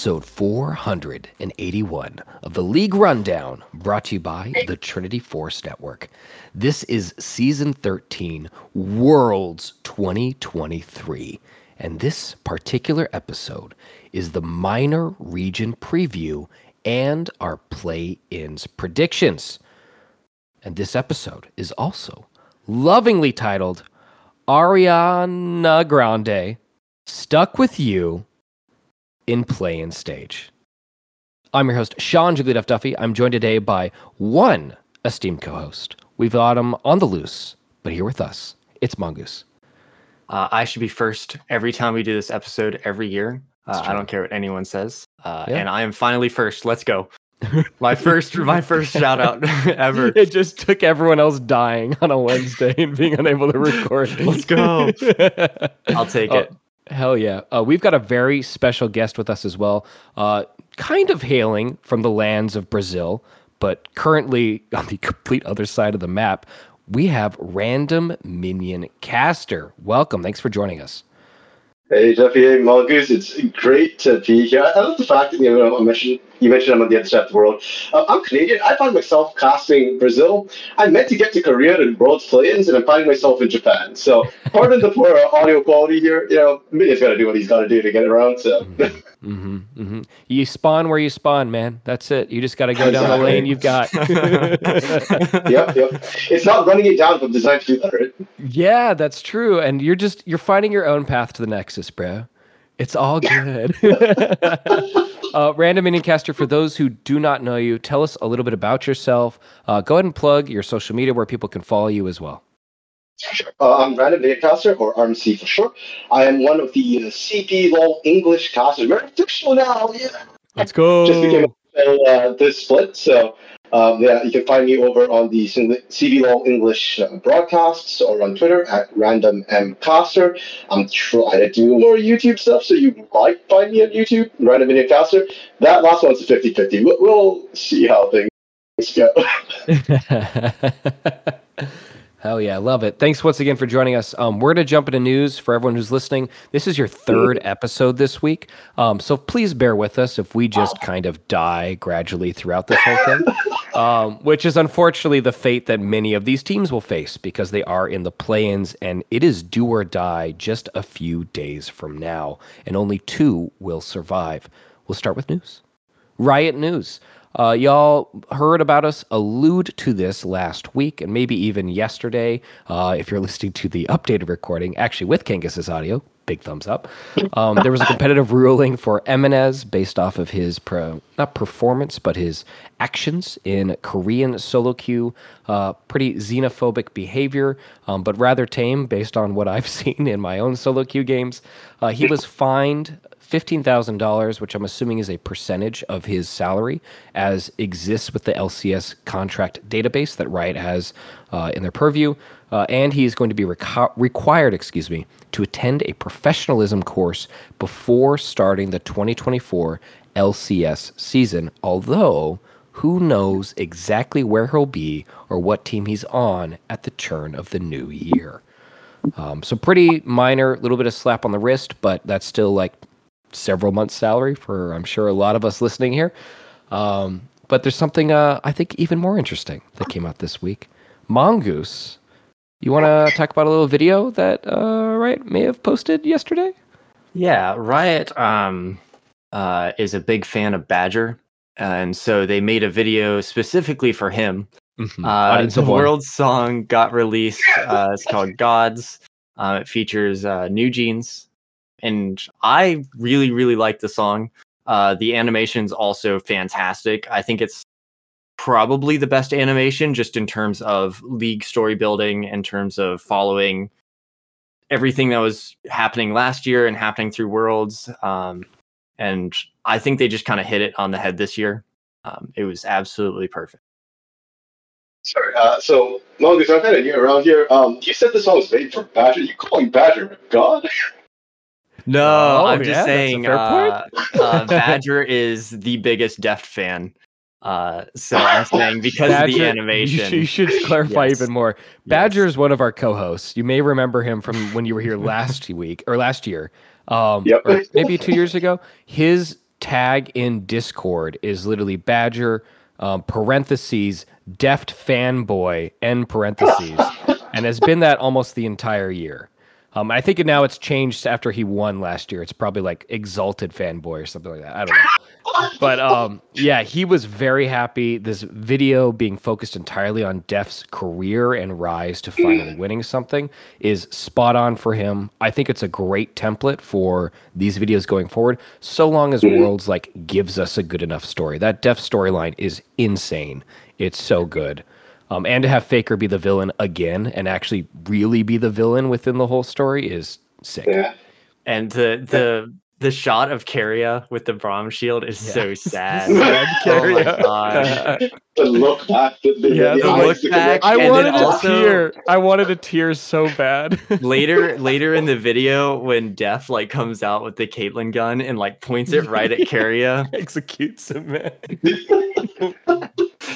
episode 481 of the League Rundown, brought to you by the Trinity Force Network. This is season 13, Worlds 2023, and this particular episode is the minor region preview and our play ins predictions. And this episode is also lovingly titled Ariana Grande Stuck with You in Play in Stage. I'm your host, Sean Jiggly Duffy. I'm joined today by one esteemed co host. We've got him on the loose, but here with us, it's Mongoose. Uh, I should be first every time we do this episode every year. Uh, I don't care what anyone says. Uh, yeah. And I am finally first. Let's go. my first my first shout out ever. It just took everyone else dying on a Wednesday and being unable to record. Let's go. I'll take it. Hell yeah. Uh, we've got a very special guest with us as well. Uh, kind of hailing from the lands of Brazil, but currently on the complete other side of the map. We have Random Minion Caster. Welcome. Thanks for joining us. Hey, Jeffy. Hey, Mongoose. It's great to be here. I love the fact that you know I mentioned you mentioned I'm on the other side of the world. Uh, I'm Canadian. I find myself casting Brazil. I meant to get to Korea and World's Play-ins, and I'm finding myself in Japan. So, pardon the poor audio quality here. You know, Minion's got to do what he's got to do to get around. So. Mm-hmm, mm-hmm. You spawn where you spawn, man. That's it. You just got to go down the lane you've got. yep, yep. It's not running it down, but designed to do that, right? Yeah, that's true. And you're just you're finding your own path to the Nexus, bro. It's all good. uh, Random Minion Caster, for those who do not know you, tell us a little bit about yourself. Uh, go ahead and plug your social media where people can follow you as well. Sure. Uh, I'm Random Minion Caster, or RMC for short. I am one of the uh, CBLOL English casters. Very official now. Yeah. Let's go. Just became uh, this split, so um, yeah, you can find me over on the CBLOL English uh, broadcasts or on Twitter at Random M Caster. I'm trying to do more YouTube stuff, so you might find me on YouTube, Random Minion Caster. That last one's a 50 50. We'll, we'll see how things go. Hell yeah, love it. Thanks once again for joining us. Um, we're going to jump into news for everyone who's listening. This is your third episode this week. Um, so please bear with us if we just kind of die gradually throughout this whole thing, um, which is unfortunately the fate that many of these teams will face because they are in the play ins and it is do or die just a few days from now, and only two will survive. We'll start with news. Riot News. Uh, y'all heard about us allude to this last week and maybe even yesterday. Uh, if you're listening to the updated recording, actually with Kangus's audio, big thumbs up. Um, there was a competitive ruling for Emenes based off of his pro, not performance, but his actions in Korean solo queue. Uh, pretty xenophobic behavior, um, but rather tame based on what I've seen in my own solo queue games. Uh, he was fined $15,000, which I'm assuming is a percentage of his salary, as exists with the LCS contract database that Riot has uh, in their purview. Uh, and he is going to be reco- required, excuse me, to attend a professionalism course before starting the 2024 LCS season. Although, who knows exactly where he'll be or what team he's on at the turn of the new year. Um, so pretty minor, little bit of slap on the wrist, but that's still like several months' salary for I'm sure a lot of us listening here. Um, but there's something uh, I think even more interesting that came out this week. Mongoose, you want to talk about a little video that uh, Riot may have posted yesterday? Yeah, Riot um, uh, is a big fan of Badger, and so they made a video specifically for him. Mm-hmm. Uh, the world song got released. Uh, it's called Gods. Uh, it features uh, NewJeans, and I really, really like the song. Uh, the animation's also fantastic. I think it's probably the best animation just in terms of league story building, in terms of following everything that was happening last year and happening through Worlds. Um, and I think they just kind of hit it on the head this year. Um, it was absolutely perfect. Sorry, uh, so Mongoose, I've had of new around here. Um, you said the song was made for Badger. You calling Badger God? No, oh, I'm just yeah, saying uh, uh, Badger is the biggest Deft fan. Uh, so I'm saying because Badger, of the animation. You should, you should clarify yes. even more. Badger yes. is one of our co-hosts. You may remember him from when you were here last week or last year. um, yep. maybe two years ago. His tag in Discord is literally Badger um, parentheses deft fanboy end parentheses, and has been that almost the entire year. Um, I think now it's changed after he won last year. It's probably like exalted fanboy or something like that. I don't know. But um, yeah, he was very happy. This video being focused entirely on Deft's career and rise to finally winning something is spot on for him. I think it's a great template for these videos going forward, so long as Worlds like gives us a good enough story. That Deft storyline is insane. It's so good. Um, and to have Faker be the villain again and actually really be the villain within the whole story is sick. Yeah. And the the the shot of Keria with the Braum shield is yeah. so sad. oh my god. the look back. The, the, yeah, the, the look back. I wanted a tear. I wanted a tear so bad. later, later in the video, when Deft like comes out with the Caitlyn gun and like points it right at Keria, executes him, man.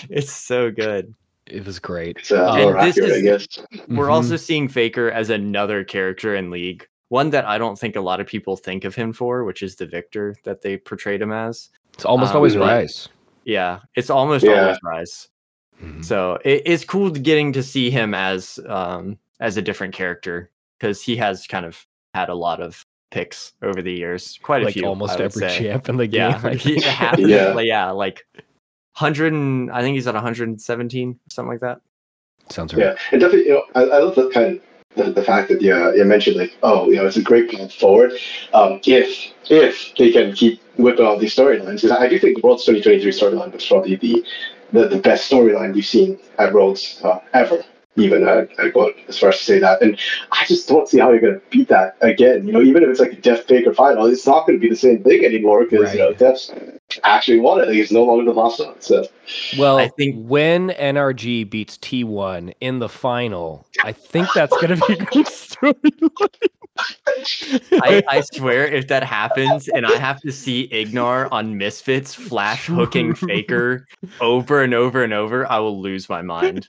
it's so good. It was great. It's, uh, and this accurate, is, I guess. We're mm-hmm. also seeing Faker as another character in League. One that I don't think a lot of people think of him for, which is the Viktor that they portrayed him as. It's almost um, always Ryze. Yeah, it's almost yeah. always Ryze. Mm-hmm. So it, it's cool getting to see him as um, as a different character because he has kind of had a lot of picks over the years. Quite a few. Almost every say. champ in the game. Yeah, yeah. yeah, like hundred and I think he's at 117, something like that. Sounds right. Yeah, and definitely, you know, I, I love the kind of the, the fact that you, uh, you mentioned like, oh, you know, it's a great path forward. Um, if if they can keep whipping out these storylines, because I do think the World's 2023 storyline was probably the the, the best storyline we've seen at Worlds uh, ever even I, I go as far as to say that. And I just don't see how you're going to beat that again. You know, even if it's like a Deft Faker final, it's not going to be the same thing anymore because right. you know Deft's actually won it. He's no longer the last one. So, well, I think when NRG beats T1 in the final, I think that's going to be a good storyline. I, I, swear, if that happens and I have to see Ignar on Misfits flash hooking Faker over and over and over, I will lose my mind.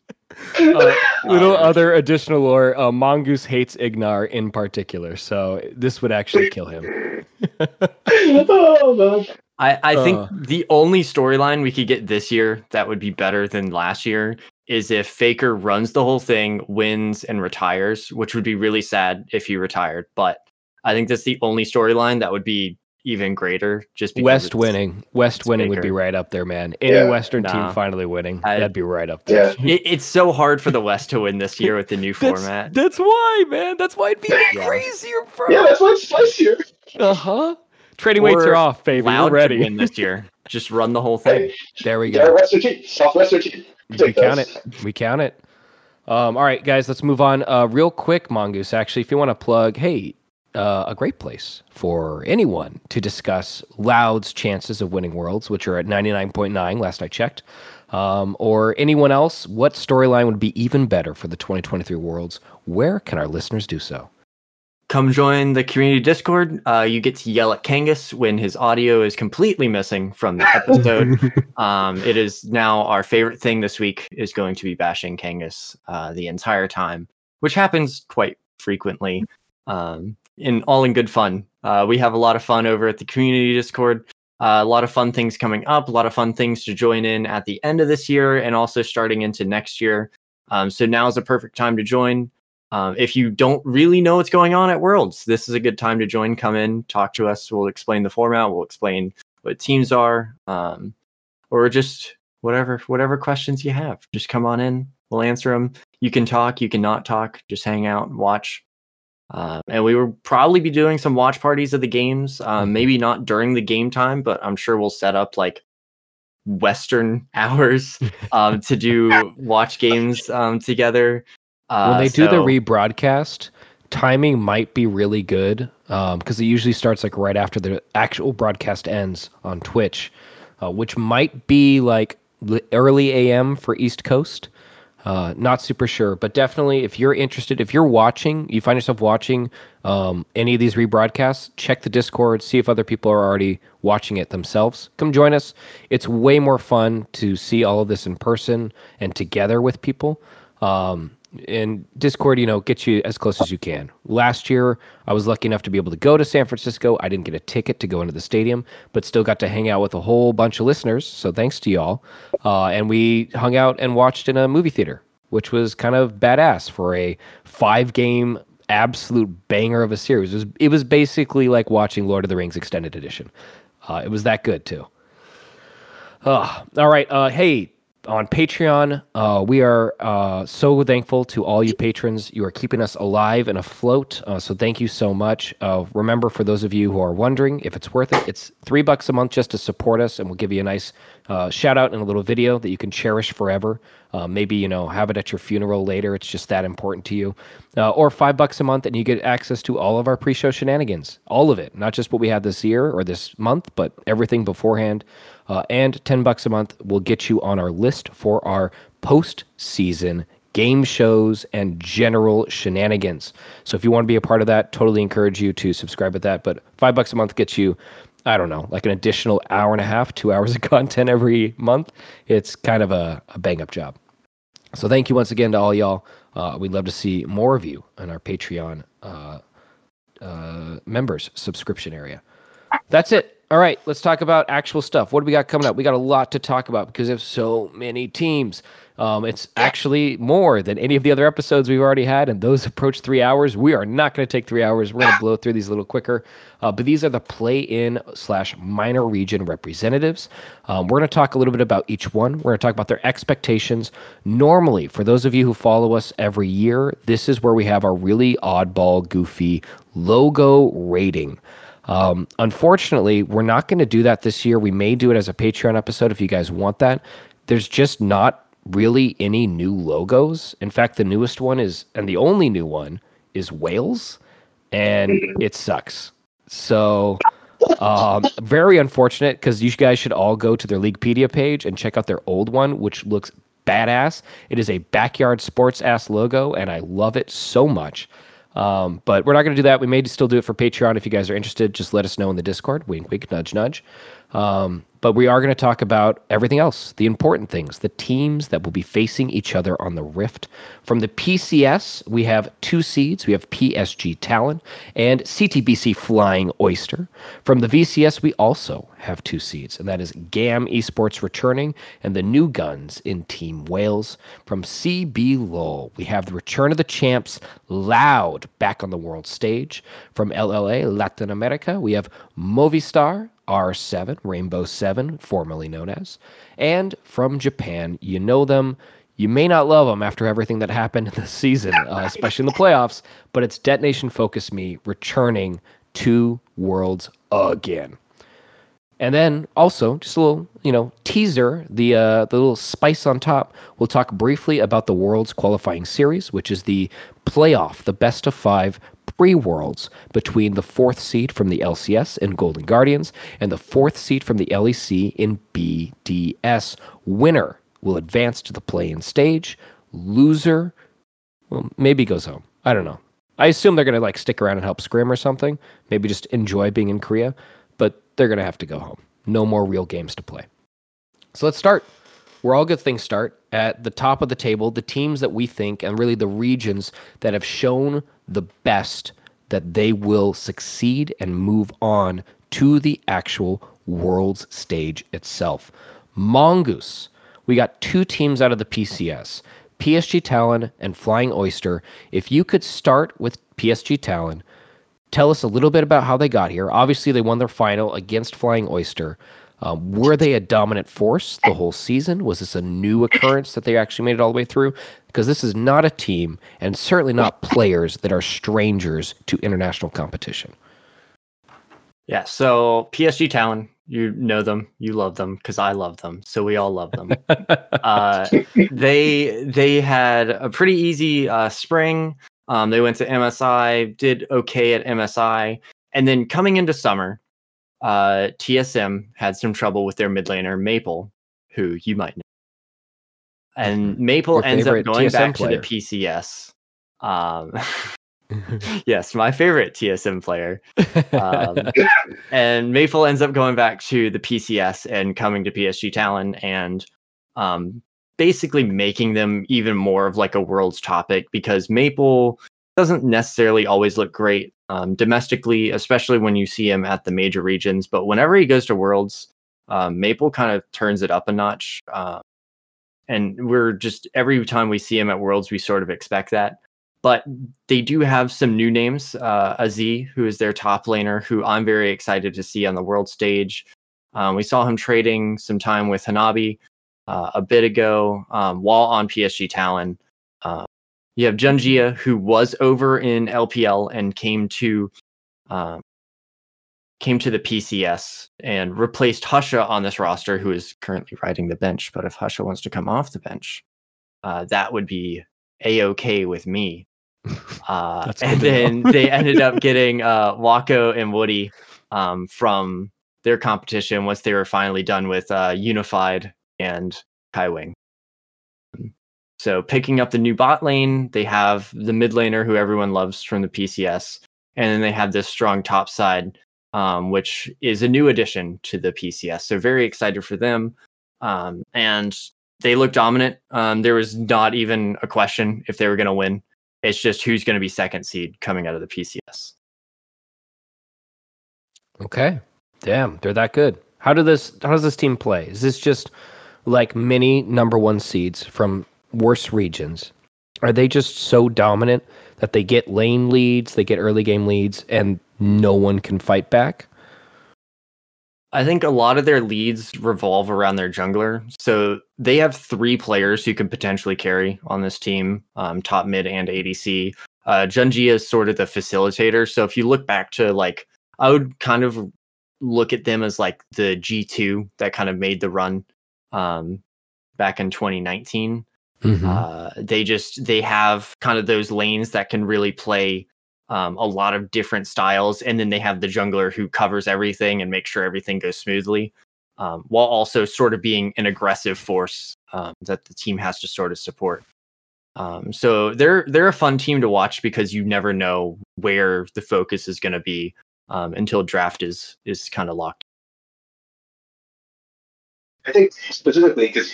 Uh, little um, other additional lore: uh, Mongoose hates Ignar in particular, so this would actually kill him. oh, I, I think uh. the only storyline we could get this year that would be better than last year is if Faker runs the whole thing, wins, and retires, which would be really sad if he retired. But I think that's the only storyline that would be even greater. Just because West winning, West winning Faker. would be right up there, man. Any yeah. Western nah. team finally winning, I, that'd be right up there. Yeah. It, it's so hard for the West to win this year with the new that's, format. That's why, man. That's why it'd be yeah. crazier, bro. Yeah, that's why it's spicier. Uh huh. Trading weights are off, baby. We're ready. win this year. Just run the whole thing. Hey, there we go. Western team, Southwestern team. We count it. We count it. Um, all right, guys, let's move on. Uh, real quick, Mongoose. Actually, if you want to plug, hey, uh, a great place for anyone to discuss Loud's chances of winning Worlds, which are at ninety nine point nine. Last I checked. Um, or anyone else, what storyline would be even better for the 2023 Worlds? Where can our listeners do so? Come join the community Discord. Uh, you get to yell at Kangas when his audio is completely missing from the episode. um, it is now our favorite thing this week is going to be bashing Kangas uh, the entire time, which happens quite frequently. Um, in all in good fun. Uh, we have a lot of fun over at the community Discord. Uh, a lot of fun things coming up, a lot of fun things to join in at the end of this year and also starting into next year. Um, so now is a perfect time to join. Um, if you don't really know what's going on at Worlds, this is a good time to join. Come in, talk to us. We'll explain the format. We'll explain what teams are, um, or just whatever whatever questions you have. Just come on in. We'll answer them. You can talk. You can not talk. Just hang out and watch. Uh, and we will probably be doing some watch parties of the games. Um, maybe not during the game time, but I'm sure we'll set up like Western hours um, to do watch games um, together. Uh, when they so, do the rebroadcast, timing might be really good because um, it usually starts like right after the actual broadcast ends on Twitch, uh, which might be like early AM for East Coast. Uh, not super sure, but definitely if you're interested, if you're watching, you find yourself watching um, any of these rebroadcasts, check the Discord, see if other people are already watching it themselves. Come join us. It's way more fun to see all of this in person and together with people. Um, and Discord, you know, gets you as close as you can. Last year, I was lucky enough to be able to go to San Francisco. I didn't get a ticket to go into the stadium, but still got to hang out with a whole bunch of listeners. So thanks to y'all. Uh, and we hung out and watched in a movie theater, which was kind of badass for a five game absolute banger of a series. It was, it was basically like watching Lord of the Rings Extended Edition. Uh, it was that good too. Uh, all right. Uh, hey, on Patreon. Uh, we are uh, so thankful to all you patrons. You are keeping us alive and afloat. Uh, so thank you so much. Uh, remember, for those of you who are wondering if it's worth it, it's three bucks a month just to support us, and we'll give you a nice uh, shout out and a little video that you can cherish forever. Uh, maybe you know have it at your funeral later. It's just that important to you. or five bucks a month, and you get access to all of our pre-show shenanigans, all of it, not just what we had this year or this month, but everything beforehand. Uh, and 10 bucks a month will get you on our list for our post-season game shows and general shenanigans. So if you want to be a part of that, totally encourage you to subscribe at that. But five bucks a month gets you, I don't know, like an additional hour and a half, two hours of content every month. It's kind of a, a bang up job. So thank you once again to all y'all. Uh, we'd love to see more of you in our Patreon uh, uh, members subscription area. That's it. All right, let's talk about actual stuff. What do we got coming up? We got a lot to talk about because of so many teams. Um, it's actually more than any of the other episodes we've already had, and those approach three hours. We are not going to take three hours. We're going to blow through these a little quicker. Uh, but these are the play-in slash minor region representatives. Um, we're going to talk a little bit about each one. We're going to talk about their expectations. Normally, for those of you who follow us every year, this is where we have our really oddball, goofy logo rating. Um, unfortunately, we're not going to do that this year. We may do it as a Patreon episode if you guys want that. There's just not really any new logos. In fact, the newest one is, and the only new one is Whales, and it sucks. So, um, very unfortunate because you guys should all go to their Leaguepedia page and check out their old one, which looks badass. It is a backyard sports ass logo, and I love it so much. Um, but we're not going to do that. We may still do it for Patreon. If you guys are interested, just let us know in the Discord. Wink, wink, nudge, nudge. Um, but we are going to talk about everything else, the important things, the teams that will be facing each other on the Rift. From the PCS, we have two seeds. We have PSG Talon and CTBC Flying Oyster. From the VCS, we also have two seeds, and that is GAM Esports returning and the new guns in Team Whales. From CBLOL, we have the return of the champs loud back on the world stage. From LLA Latin America, we have Movistar R7, Rainbow 7, formerly known as, and from Japan. You know them. You may not love them after everything that happened in the season, uh, especially in the playoffs, but it's Detonation Focus Me returning to Worlds again. And then also just a little, you know, teaser, the uh, the little spice on top. We'll talk briefly about the Worlds qualifying series, which is the playoff, the best of 5 three worlds between the fourth seed from the LCS in Golden Guardians and the fourth seed from the LEC in BDS. Winner will advance to the play in stage. Loser, well, maybe goes home. I don't know. I assume they're going to like stick around and help scrim or something. Maybe just enjoy being in Korea, but they're going to have to go home. No more real games to play. So let's start where all good things start at the top of the table, the teams that we think and really the regions that have shown the best that they will succeed and move on to the actual world's stage itself. Mongoose, we got two teams out of the PCS. PSG Talon and Flying Oyster. If you could start with PSG Talon, tell us a little bit about how they got here. Obviously, they won their final against Flying Oyster. Um, were they a dominant force the whole season? Was this a new occurrence that they actually made it all the way through? Because this is not a team, and certainly not players that are strangers to international competition. Yeah. So PSG Talon, you know them, you love them, because I love them. So we all love them. uh, they they had a pretty easy uh, spring. Um, they went to MSI, did okay at MSI, and then coming into summer, uh, TSM had some trouble with their mid laner Maple, who you might know. And mm-hmm. Maple Your ends up going TSM back player. to the PCS. Um, yes, my favorite TSM player. Um, and Maple ends up going back to the PCS and coming to PSG Talon and um, basically making them even more of like a world's topic because Maple doesn't necessarily always look great um, domestically, especially when you see him at the major regions. But whenever he goes to Worlds, um, Maple kind of turns it up a notch. Uh, and we're just every time we see him at Worlds, we sort of expect that. But they do have some new names. Uh, who is their top laner, who I'm very excited to see on the world stage. Um, we saw him trading some time with Hanabi uh, a bit ago um, while on PSG Talon. Uh, you have Junjia, who was over in LPL and came to um, came to the PCS and replaced Husha on this roster, who is currently riding the bench. But if Husha wants to come off the bench, uh, that would be a okay with me. Uh, and then they ended up getting uh, Wako and Woody um, from their competition once they were finally done with uh, Unified and Kaiwing. So picking up the new bot lane, they have the mid laner who everyone loves from the PCS, and then they have this strong top side, um, which is a new addition to the PCS. So very excited for them, um, and they look dominant. Um, there was not even a question if they were going to win. It's just who's going to be second seed coming out of the PCS. Okay, damn, they're that good. How do this? How does this team play? Is this just like many number one seeds from worse regions, are they just so dominant that they get lane leads, they get early game leads, and no one can fight back? I think a lot of their leads revolve around their jungler. So they have three players who can potentially carry on this team, um, top mid and ADC. Uh, Junji is sort of the facilitator. So if you look back to like, I would kind of look at them as like the G2 that kind of made the run um, back in 2019. Mm-hmm. Uh, they just they have kind of those lanes that can really play um, a lot of different styles, and then they have the jungler who covers everything and makes sure everything goes smoothly, um, while also sort of being an aggressive force um, that the team has to sort of support. Um, so they're they're a fun team to watch because you never know where the focus is going to be um, until draft is is kind of locked. I think specifically because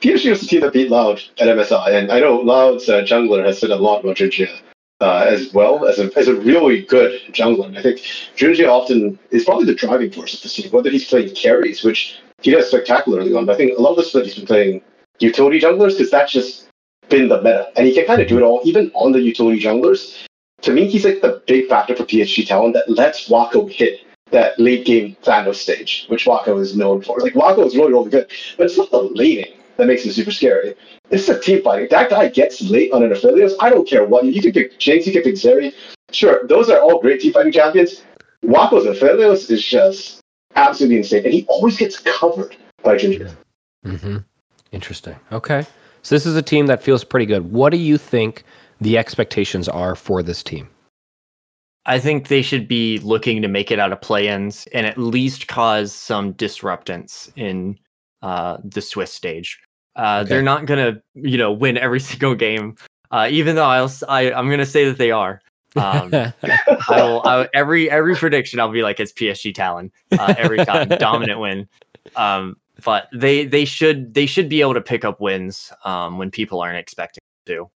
PSG was the team that beat Loud at MSI, and I know Loud's uh, jungler has said a lot about Junjia uh, as well as a, as a really good jungler. And I think Junjia often is probably the driving force of the team, whether he's playing carries, which he does spectacularly on, but I think a lot of the split he's been playing utility junglers because that's just been the meta. And he can kind of do it all, even on the utility junglers. To me, he's like the big factor for PSG Talon that lets Wako hit that late game Thanos stage, which Wako is known for. Like Wako is really, really good, but it's not the laning that makes him super scary. This is a team fighting. That guy gets late on an Aphelios. I don't care what you can pick Jinx, you can pick Zeri. Sure, those are all great team fighting champions. Wako's Aphelios is just absolutely insane, and he always gets covered by Junjia. Mm-hmm. Interesting. Okay, so this is a team that feels pretty good. What do you think the expectations are for this team? I think they should be looking to make it out of play-ins and at least cause some disruptance in uh, the Swiss stage. Uh, okay. They're not gonna, you know, win every single game. Uh, even though I'll, I, I'm gonna say that they are. Um, I will, I, every every prediction I'll be like it's PSG Talon uh, every time, dominant win. Um, but they they should they should be able to pick up wins um, when people aren't expecting to.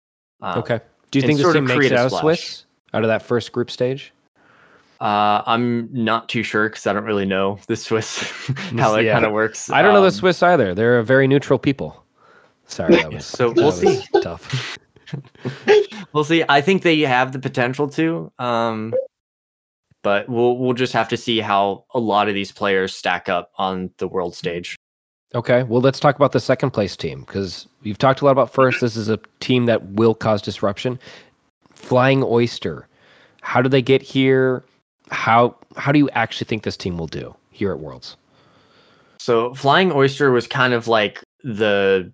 Um, okay. Do you think this team makes it out of Swiss? Out of that first group stage? Uh, I'm not too sure because I don't really know the Swiss how it yeah. kind of works. I don't um, know the um, Swiss either. They're a very neutral people. Sorry, that was so. We'll see. Tough. we'll see. I think they have the potential to, um, but we'll we'll just have to see how a lot of these players stack up on the world stage. Okay, well, let's talk about the second place team because you've talked a lot about first. This is a team that will cause disruption. Flying Oyster. How do they get here? How how do you actually think this team will do here at Worlds? So Flying Oyster was kind of like the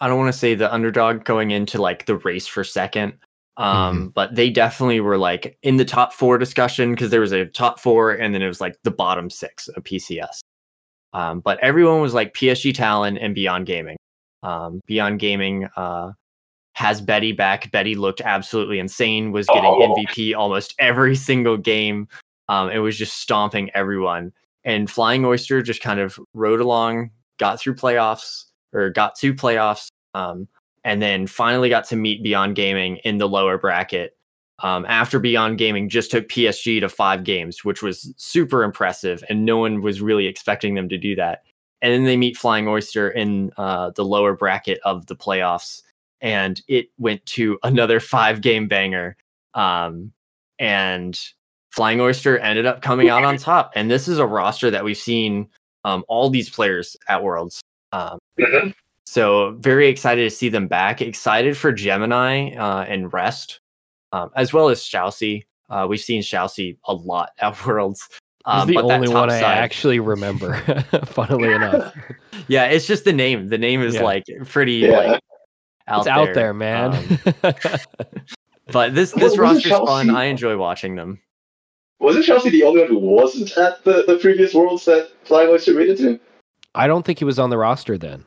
I don't want to say the underdog going into like the race for second. Um, mm-hmm. but they definitely were like in the top four discussion because there was a top four and then it was like the bottom six of PCS. Um, but everyone was like PSG Talon and Beyond Gaming. Um, Beyond Gaming uh, has Betty back. Betty looked absolutely insane, was getting oh. MVP almost every single game. Um, it was just stomping everyone. And Flying Oyster just kind of rode along, got through playoffs or got to playoffs, um, and then finally got to meet Beyond Gaming in the lower bracket. Um, after Beyond Gaming just took PSG to five games, which was super impressive, and no one was really expecting them to do that. And then they meet Flying Oyster in uh, the lower bracket of the playoffs, and it went to another five game banger. Um, and Flying Oyster ended up coming out on top. And this is a roster that we've seen um, all these players at Worlds. Um, mm-hmm. So very excited to see them back. Excited for Gemini uh, and Rest, um, as well as ShiauC. Uh, we've seen ShiauC a lot at Worlds. Um, He's the only one I actually remember, funnily enough. yeah, it's just the name. The name is yeah. like pretty yeah. like out it's there. out there, man. Um, but this this roster's fun. I enjoy watching them. Wasn't ShiauC the only one who wasn't at the, the previous Worlds that Flying Oyster made it to? I don't think he was on the roster then.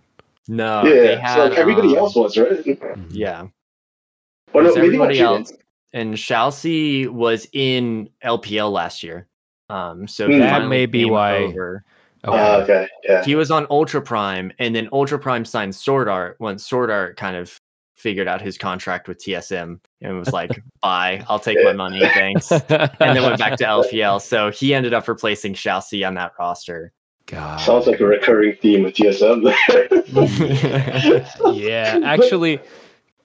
No. Yeah, had, so like everybody um, else was, right? Mm-hmm. Yeah. Or no, everybody else. And ShiauC was in LPL last year. Um, so mm. that may be why. Over. Okay. Uh, okay. Yeah. He was on Ultra Prime, and then Ultra Prime signed Sword Art once Sword Art kind of figured out his contract with TSM and was like, "Bye, I'll take my money, thanks," and then went back to LPL. So he ended up replacing ShiauC on that roster. God. Sounds like a recurring theme with TSM. yeah, actually,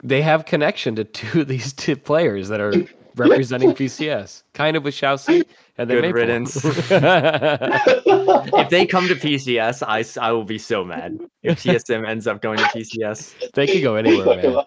they have connection to two of these two players that are representing PCS, kind of with ShiauC and then Good riddance. if they come to PCS, I, I will be so mad if TSM ends up going to PCS. They could go anywhere, man.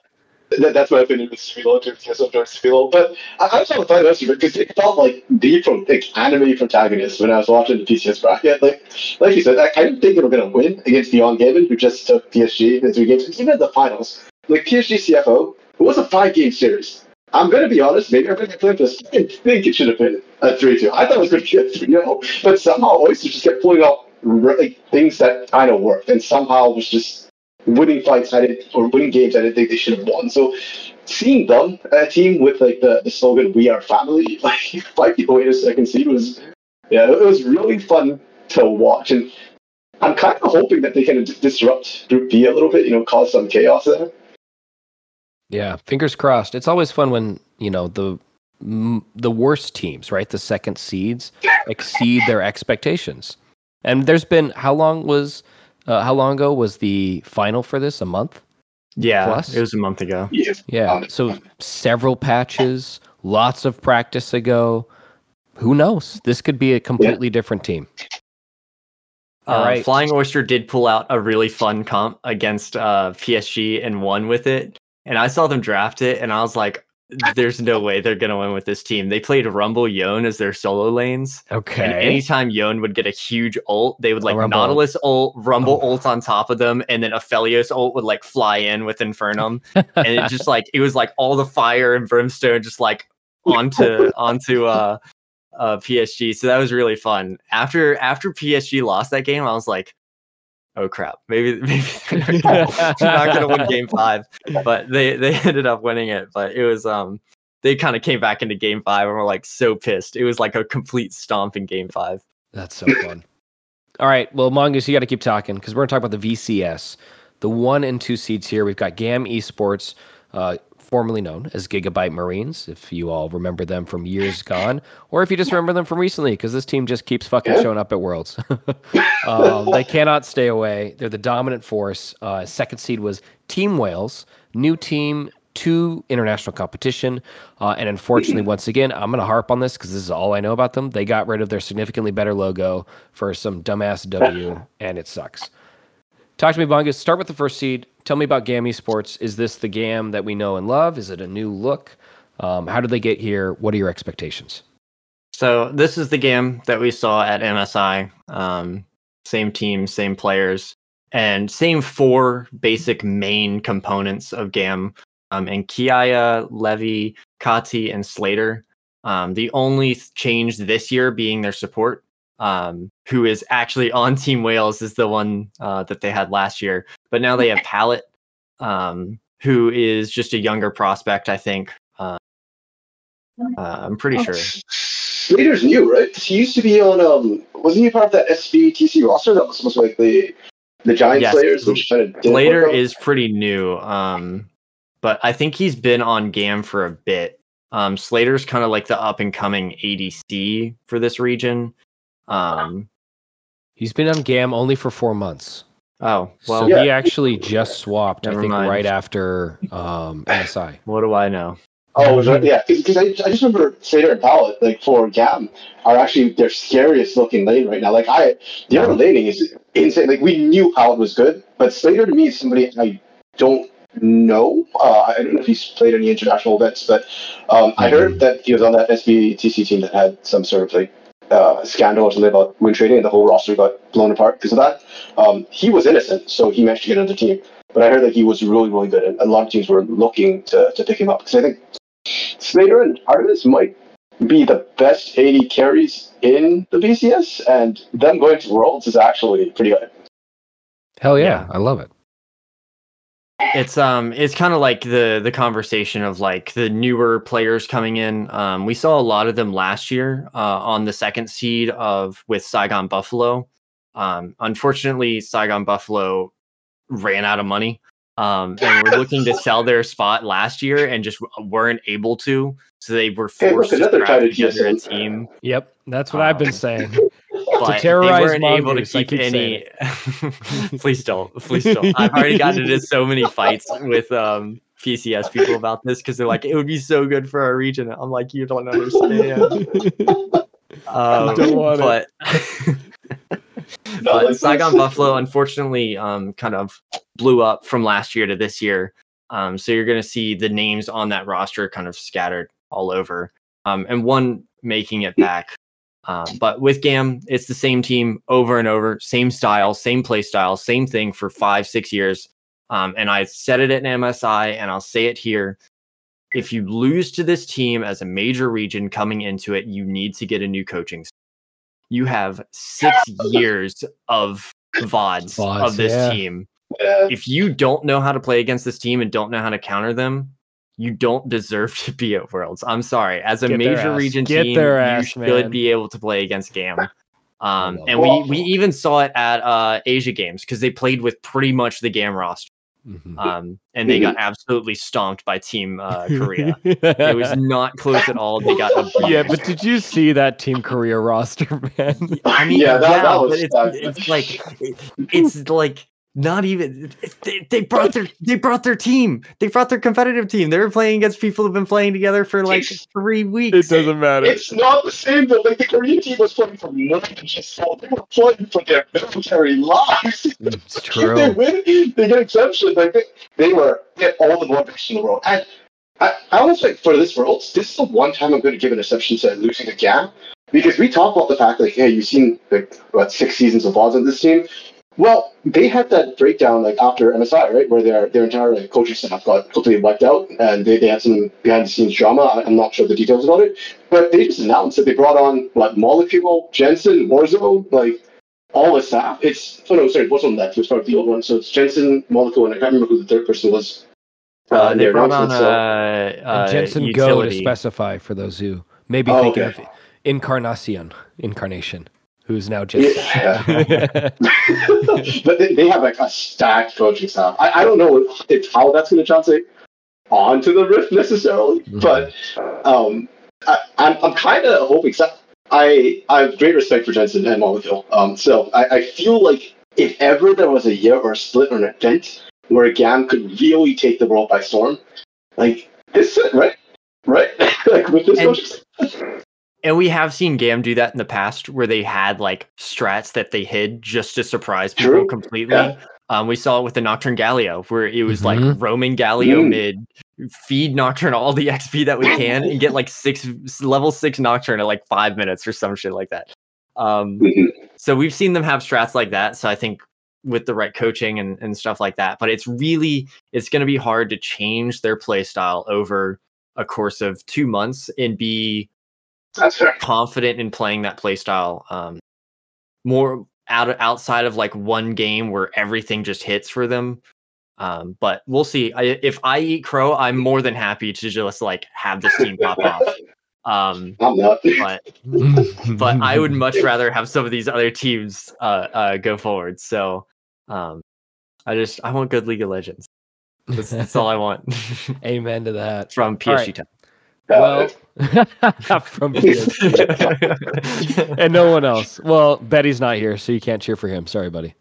That, that's my opinion with Spheal if TSM joins Spheal. But I, I was on the fine because it felt like the from like anime protagonist when I was watching the PCS bracket. Like like you said, I, I didn't think they were gonna win against Beyond Gaming, who just took PSG in three games. Even in the finals, like PSG CFO, it was a five game series. I'm going to be honest, maybe I'm going to flip this. I think it should have been a 3 2. I thought it was going to be a 3 0, but somehow Oyster just kept pulling out like, things that kind of worked, and somehow was just winning fights I didn't, or winning games I didn't think they should have won. So seeing them, a team with like the, the slogan "We Are Family," like fight in a second seed was, yeah, it was really fun to watch, and I'm kind of hoping that they can disrupt Group B a little bit, you know, cause some chaos there. Yeah, fingers crossed. It's always fun when you know the the worst teams, right? The second seeds exceed their expectations. And there's been how long was uh, how long ago was the final for this? A month? Yeah, plus? it was a month ago. Yeah. yeah. So several patches, lots of practice ago. Who knows? This could be a completely yeah. different team. Uh, right. Flying Oyster did pull out a really fun comp against uh, PSG and won with it and I saw them draft it, and I was like, "There's no way they're gonna win with this team." They played Rumble Yone as their solo lanes. Okay. And anytime Yone would get a huge ult, they would like Nautilus ult, Rumble oh. ult on top of them, and then Aphelios ult would like fly in with Infernum, and it just like it was like all the fire and brimstone just like onto onto uh uh PSG. So that was really fun. After after PSG lost that game, I was like, oh crap, maybe maybe they're not gonna win game five. But they they ended up winning it. But it was um they kind of came back into game five and were like so pissed. It was like a complete stomp in game five. That's so fun. All right, well, Mongoose, you got to keep talking because we're gonna talk about the VCS, the one and two seeds here. We've got GAM Esports. Uh, formerly known as Gigabyte Marines, if you all remember them from years gone, or if you just remember them from recently, because this team just keeps fucking showing up at Worlds. um, they cannot stay away. They're the dominant force. Uh, second seed was Team Whales, new team, two international competition. Uh, and unfortunately, once again, I'm going to harp on this because this is all I know about them. They got rid of their significantly better logo for some dumbass W, and it sucks. Talk to me, Bungus. Start with the first seed. Tell me about GAM Esports. Is this the GAM that we know and love? Is it a new look? Um, how did they get here? What are your expectations? So this is the GAM that we saw at MSI. Um, same team, same players, and same four basic main components of GAM. Um, and Kiaya, Levi, Kati, and Slayder. Um, the only change this year being their support um, who is actually on Team Whales, is the one uh, that they had last year. But now they have Palette, um, who is just a younger prospect, I think. Uh, uh, I'm pretty oh, sure. Slayder's new, right? He used to be on. Um, wasn't he part of that SBTC roster that was supposed to be like the the Giant yes, Slayers, which kind of Slayder is pretty new. Um, but I think he's been on GAM for a bit. Um, Slayder's kind of like the up and coming ADC for this region. Um, he's been on GAM only for four months. Oh well, so yeah. he actually just swapped. Never I think mind. right after um, MSI. What do I know? Oh, yeah, because I, I just remember Slayder and Palette, like for GAM, are actually their scariest looking lane right now. Like I, the other laning is insane. Like we knew Palette was good, but Slayder to me is somebody I don't know. Uh, I don't know if he's played any international events, but um, mm-hmm. I heard that he was on that SBTC team that had some sort of like uh, scandal or something about win trading, and the whole roster got blown apart because of that. Um, he was innocent, so he managed to get another team. But I heard that he was really, really good, and a lot of teams were looking to, to pick him up because I think Slayder and Artemis might be the best AD carries in the VCS, and them going to Worlds is actually pretty good. Hell yeah, yeah. I love it. It's um it's kind of like the the conversation of like the newer players coming in. Um we saw a lot of them last year uh on the second seed of with Saigon Buffalo. Um unfortunately Saigon Buffalo ran out of money. Um, and we're looking to sell their spot last year and just weren't able to. So they were forced hey, look, to scrap together a team. Yep, that's what um, I've been um, saying. to terrorize they weren't able to keep any. please don't, please don't. I've already gotten into so many fights with um, PCS people about this because they're like, it would be so good for our region. I'm like, you don't understand. um, don't want but, it. but Saigon Buffalo, unfortunately, um, kind of blew up from last year to this year. Um, so you're going to see the names on that roster kind of scattered all over, um, and one making it back. Um, but with GAM, it's the same team over and over, same style, same play style, same thing for five, six years. Um, and I said it at MSI, and I'll say it here. If you lose to this team as a major region coming into it, you need to get a new coaching you have six years of VODs, VODs of this yeah. team. Yeah. If you don't know how to play against this team and don't know how to counter them, you don't deserve to be at Worlds. I'm sorry. As a Get major region Get team, ass, you should man. be able to play against GAM. Um, and we we even saw it at uh, Asia Games because they played with pretty much the GAM roster. Mm-hmm. Um, and they got absolutely stomped by Team uh, Korea. it was not close at all. They got abused. yeah, but did you see that Team Korea roster, man? I mean, yeah, that, yeah that was, but it's, it's like it's like not even they, they brought their they brought their team. They brought their competitive team. They were playing against people who've been playing together for like three weeks. it doesn't matter. It's not the same though. Like the korean team was playing for nothing just so they were playing for their military lives. It's true they win they get exemption. Like they, they were they had all the motivation in the world. And I, I almost like for this world this is the one time i'm going to give an exception to losing a gap because we talk about the fact like hey you've seen like what six seasons of odds on this team well, they had that breakdown like after MSI, right, where their their entire like, coaching staff got completely wiped out, and they, they had some behind the scenes drama. I'm not sure the details about it, but they just announced that they brought on like Molecule, Jensen, Morzo, like all the staff. It's oh no, sorry, what's on that? It was part of the old one. So it's Jensen, Molecule, and I can't remember who the third person was. Uh, uh, they brought on so. uh, uh, Jensen utility. Go to specify for those who maybe oh, thinking okay. of Incarnacion, Incarnation who's now just. Yeah. but they, they, have like a stacked coaching staff. I, I don't know if, how that's going to translate onto the Rift necessarily, mm-hmm. but um, I, am I'm, I'm kind of hoping. So I I have great respect for Jensen and Molecule. Um, so I, I feel like if ever there was a year or a split or an event where a GAM could really take the world by storm, like this, right? Right? like with this and, and we have seen Gam do that in the past where they had like strats that they hid just to surprise people True. completely. Yeah. Um, we saw it with the Nocturne Galio, where it was mm-hmm. like Roman Galio mm. mid, feed Nocturne all the XP that we can, and get like six level six Nocturne at like five minutes or some shit like that. Um, mm-hmm. so we've seen them have strats like that. So I think with the right coaching and, and stuff like that, but it's really it's going to be hard to change their play style over a course of two months and be that's fair. confident in playing that playstyle. Um, more out outside of like one game where everything just hits for them. Um, but we'll see. I, if I eat crow, I'm more than happy to just like have this team pop off. Um, I'm not. But, but I would much rather have some of these other teams uh, uh, go forward. So Um, I just I want good League of Legends. That's, that's all I want. Amen to that from PSG right. Town. Well, from PSG, and no one else. Well, Betty's not here, so you can't cheer for him. Sorry, buddy.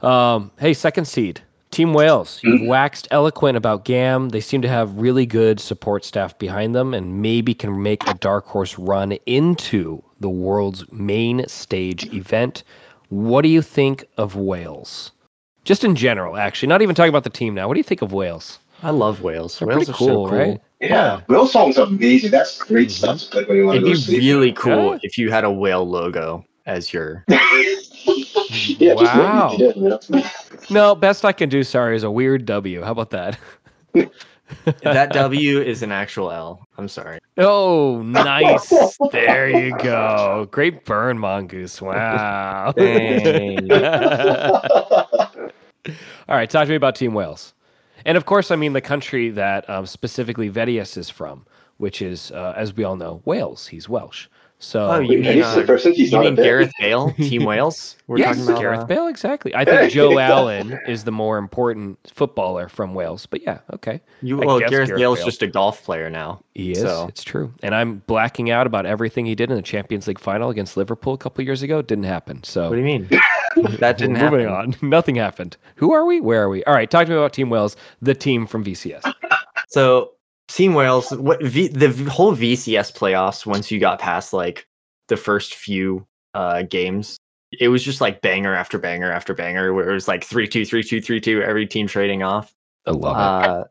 Um, hey, second seed. Team Whales, you've mm-hmm. waxed eloquent about GAM. They seem to have really good support staff behind them and maybe can make a dark horse run into the world's main stage event. What do you think of Wales? Just in general, actually, not even talking about the team now. What do you think of Wales? I love Wales. They're Wales are cool, so cool, right? Yeah. yeah. Wales song's amazing. That's great mm-hmm. stuff. Like when you want It'd to go be really cool yeah. if you had a whale logo as your yeah, wow. no, best I can do, sorry, is a weird W. How about that? that W is an actual L. I'm sorry. Oh, nice. there you go. Great burn, Mongoose. Wow. All right, talk to me about Team Whales. And of course, I mean the country that um, specifically Vedius is from, which is, uh, as we all know, Wales. He's Welsh. So oh, you mean, uh, person, you mean Gareth Bale, Team Wales? We're yes, talking about Gareth uh... Bale, exactly. I think Joe Allen is the more important footballer from Wales. But yeah, okay. You well, Gareth, Gareth Bale's Bale. just a golf player now. He is. So. It's true. And I'm blacking out about everything he did in the Champions League final against Liverpool a couple years ago. It didn't happen. So what do you mean? that didn't happen. Moving on. Nothing happened. Who are we? Where are we? All right. Talk to me about Team Whales, the team from VCS. So Team Whales, what v, the whole VCS playoffs once you got past like the first few uh, games, it was just like banger after banger after banger, where it was like three two three two three two, every team trading off. I love it. Uh,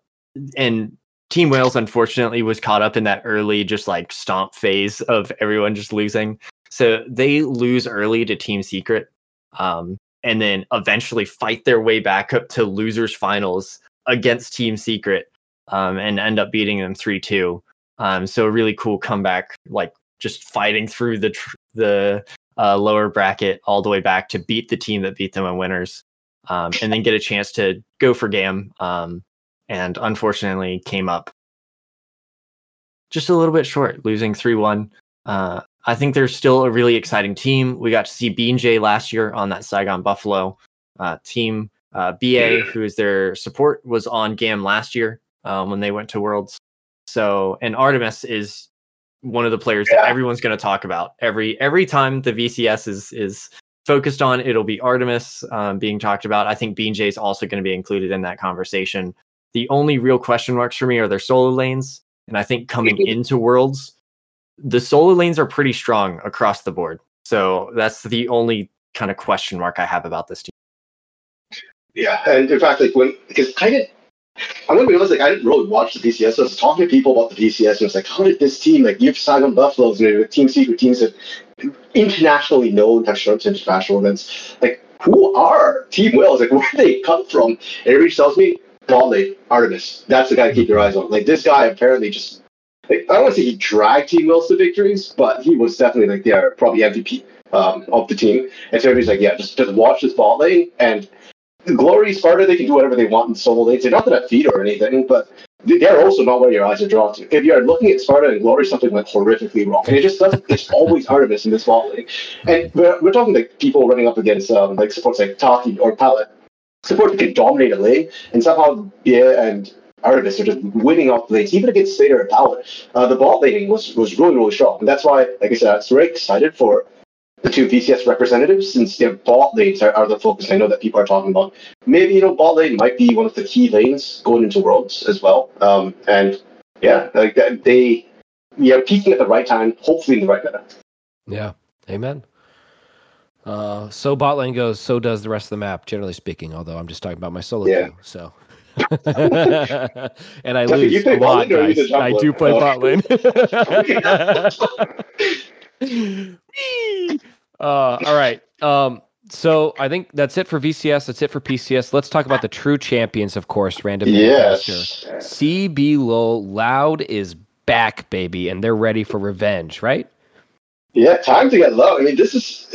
and Team Whales unfortunately was caught up in that early just like stomp phase of everyone just losing. So they lose early to Team Secret, um, and then eventually fight their way back up to losers finals against Team Secret, um, and end up beating them three two. Um, so a really cool comeback, like just fighting through the tr- the uh, lower bracket all the way back to beat the team that beat them in winners, um, and then get a chance to go for GAM. Um, and unfortunately, came up just a little bit short, losing three one. Uh, I think they're still a really exciting team. We got to see BeanJ last year on that Saigon Buffalo uh, team. Uh, BA, who is their support, was on GAM last year um, when they went to Worlds. So, and Artemis is one of the players yeah. that everyone's going to talk about every every time the VCS is is focused on. It'll be Artemis um, being talked about. I think BeanJ is also going to be included in that conversation. The only real question marks for me are their solo lanes, and I think coming into Worlds, the solo lanes are pretty strong across the board. So that's the only kind of question mark I have about this team. Yeah, and in fact, like when because I didn't I'm gonna be honest, like I didn't really watch the PCS. So I was talking to people about the PCS, and it's like, how did this team, like you've Saigon Buffaloes and with Team Secret teams that internationally known, have shown to international events. Like, who are Team Whales? Like, where they come from? And everybody tells me, Botley, Artemis. That's the guy to keep your eyes on. Like this guy apparently just like, I don't want to say he dragged Team Whales to victories, but he was definitely like the probably MVP um, of the team. And so everybody's like, yeah, just just watch this bot lane and Glory, Sparta, they can do whatever they want in solo lanes. They're not that feed or anything, but they're also not where your eyes are drawn to. If you're looking at Sparta and Glory, something went horrifically wrong. And it just doesn't, it's always Artemis in this ball lane. And we're, we're talking like people running up against um, like supports like Taki or Palette. Support can dominate a lane, and somehow yeah, and Artemis are just winning off the lanes, even against Slayder and Palette. Uh, the ball laning was, was really, really strong. And that's why, like I said, I was very excited for the two VCS representatives, since their bot lanes are, are, the focus. I know that people are talking about. Maybe you know bot lane might be one of the key lanes going into worlds as well. Um, and yeah, like they, yeah, peaking at the right time, hopefully in the right meta. Yeah, amen. Uh, so bot lane goes, so does the rest of the map, generally speaking. Although I'm just talking about my solo yeah. so. and I lose a lot, guys. I do play bot lane. uh, all right. Um, so I think that's it for VCS. That's it for PCS. Let's talk about the true champions, of course. Random yes. CBLOL Loud is back, baby, and they're ready for revenge, right? Yeah, time to get loud. I mean, this is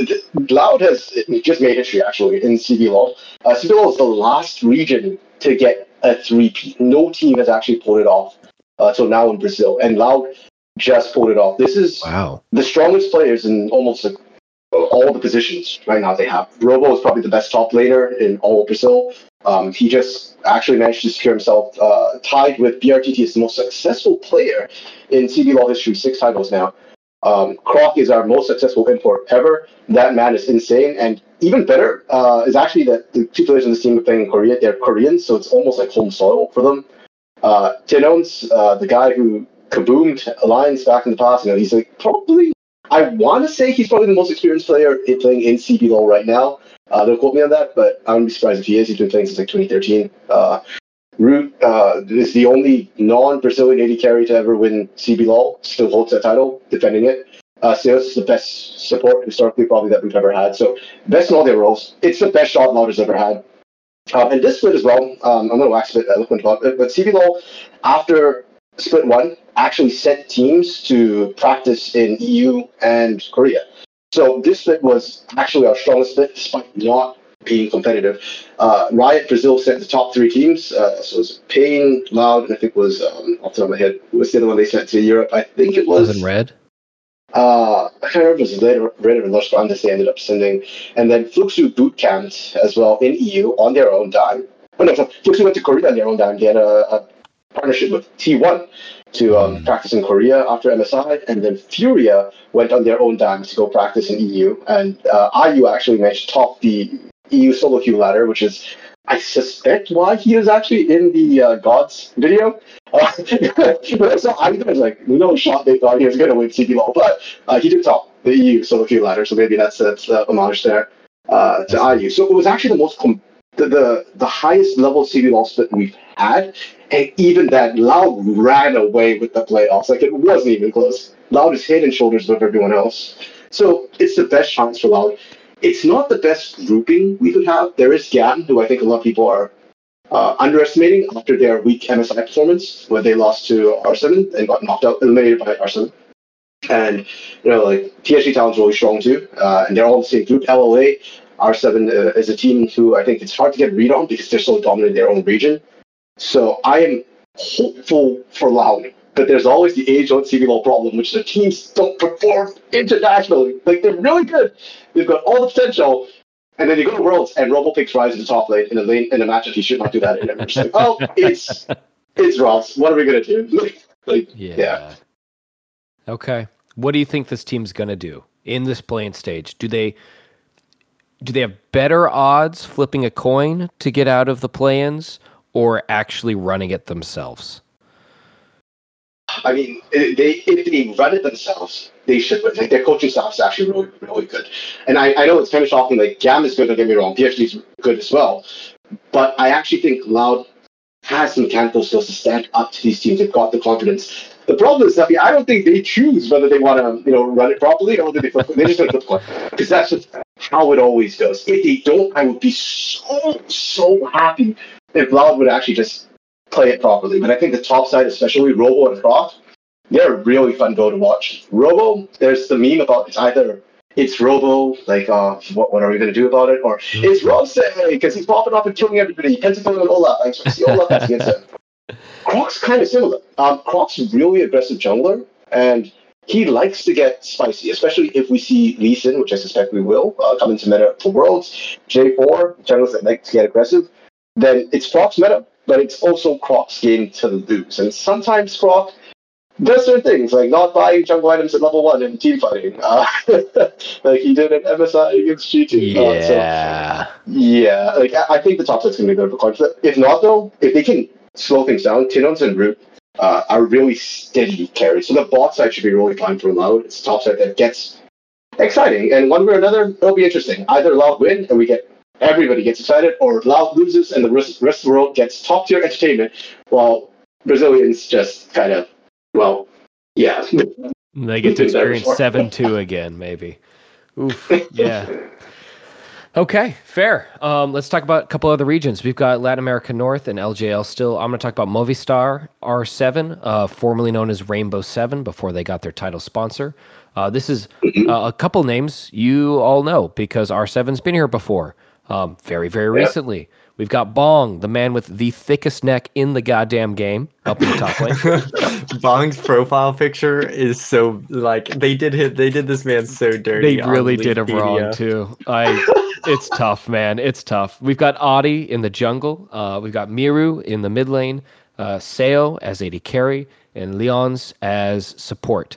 Loud has just made history actually in CBLOL. Uh, CBLOL is the last region to get a three P. No team has actually pulled it off uh, till now in Brazil, and Loud just pulled it off. This is wow. the strongest players in almost like all the positions right now they have. Robo is probably the best top laner in all of Brazil. Um, he just actually managed to secure himself uh, tied with BRTT as the most successful player in CBLOL history, six titles now. Um, is our most successful import ever. That man is insane. And even better uh, is actually that the two players in this team are playing in Korea. They're Koreans, so it's almost like home soil for them. Uh, tinowns, uh, the guy who kaboomed Alliance back in the past, you know, he's like probably, I want to say he's probably the most experienced player in playing in CBLOL right now. Uh, don't quote me on that, but I wouldn't be surprised if he is. He's been playing since like 2013. Uh, Route uh, is the only non-Brazilian AD carry to ever win CBLOL. Still holds that title, defending it. Uh, Ceos is the best support historically probably that we've ever had. So best in all their roles. It's the best shot Loud has ever had. Um, and this split as well, um, I'm going to wax a bit eloquent about it, but CBLOL, after split one, actually sent teams to practice in EU and Korea. So this split was actually our strongest split, despite not being competitive. Uh, Riot Brazil sent the top three teams. Uh, so it was Pain, Loud, and I think it was um, off the top of my head. Was the other one they sent to Europe? I think it was. Was in red. Uh, I can't remember if it was later, Red or Los Grandes they ended up sending. And then Fluxo boot camped as well in EU on their own dime. Oh no, Fluxo went to Korea on their own dime. They had a, a partnership with T1 to um, mm. practice in Korea after MSI, and then Furia went on their own dime to go practice in EU. And uh, IU actually managed to top the EU solo queue ladder, which is, I suspect, why he is actually in the uh, Gods video. Uh, so I was like, no shot they thought he was going to win CBLOL, but uh, he did top the EU solo queue ladder, so maybe that's, that's the homage there uh, to IU. So it was actually the most com- the, the, the highest level CBLOL split we've had, and even that Loud ran away with the playoffs. Like it wasn't even close. Loud is head and shoulders above everyone else. So it's the best chance for Loud. It's not the best grouping we could have. There is GAM, who I think a lot of people are uh, underestimating after their weak MSI performance, where they lost to R7 and got knocked out, eliminated by R7. And, you know, like, PSG Talon's really strong too, uh, and they're all in the same group. LLA, R7 uh, is a team who I think it's hard to get read on because they're so dominant in their own region. So I am hopeful for Loud but there's always the age old CBLOL problem, which the teams don't perform internationally. Like they're really good. They've got all the potential. And then you go to Worlds and Robo picks Ryze in the top lane in a lane in a match that he should not do that in. And like, oh, it's it's Ross. What are we gonna do? like, yeah. yeah. Okay. What do you think this team's gonna do in this playing stage? Do they do they have better odds flipping a coin to get out of the play-ins or actually running it themselves? I mean, uh, they if they run it themselves, they should. But like their coaching staff is actually really, really good. And I, I know it's kind of shocking. Like Gam is good. Don't get me wrong. PhD is good as well. But I actually think Loud has the mechanical skills to stand up to these teams. They've got the confidence. The problem is that I don't think they choose whether they want to, you know, run it properly or whether they flip. They're just going to because that's just how it always goes. If they don't, I would be so so happy if Loud would actually just play it properly. But I think the top side, especially Robo and Croc, they're a really fun go to watch. Robo, there's the meme about it's either it's Robo, like, uh, what, what are we going to do about it? Or mm-hmm. it's Rose, because he's popping off and killing everybody. He tends to kill Olaf. I see Olaf against him. Croc's kind of similar. Um, Croc's really aggressive jungler, and he likes to get spicy, especially if we see Lee Sin, which I suspect we will, uh, come into meta for Worlds, J4, junglers that like to get aggressive, then it's Croc's meta but it's also Croc's game to lose. And sometimes Croc does certain things, like not buying jungle items at level one in team fighting, uh, like he did at MSI against G2. Yeah. Uh, so, yeah, like I, I, think the top set's going to be good for Clark. If not, though, if they can slow things down, tinowns and Route uh, are really steady carries. So the bot side should be really fine for Loud. It's the top side that gets exciting. And one way or another, it'll be interesting. Either Loud win and we get everybody gets excited, or Loud loses and the rest, rest of the world gets top tier entertainment, while Brazilians just kind of, well, yeah. They get to experience 7 2 again, maybe. Oof. Yeah. Okay, fair. Um, let's talk about a couple other regions. We've got Latin America North and LJL still. I'm going to talk about Movistar R7, uh, formerly known as Rainbow 7, before they got their title sponsor. Uh, this is mm-hmm. uh, a couple names you all know because R7's been here before um, very, very recently. We've got Bong, the man with the thickest neck in the goddamn game, up in the top lane. Bong's profile picture is so like they did hit they did this man so dirty. They really did him wrong too. I it's tough, man. It's tough. We've got Oddie in the jungle. Uh, we've got Mireu in the mid lane. Uh, Seo as AD carry and Lyonz as support.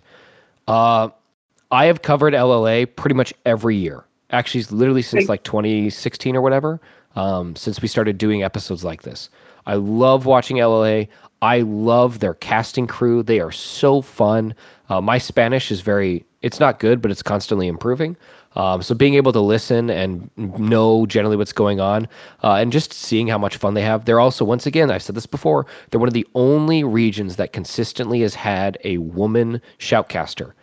Uh, I have covered LLA pretty much every year. Actually, literally since like 2016 or whatever um, since we started doing episodes like this. I love watching LLA. I love their casting crew. They are so fun. Uh, my Spanish is very, it's not good, but it's constantly improving. Um, so being able to listen and know generally what's going on uh, and just seeing how much fun they have. They're also, once again, I've said this before, they're one of the only regions that consistently has had a woman shoutcaster.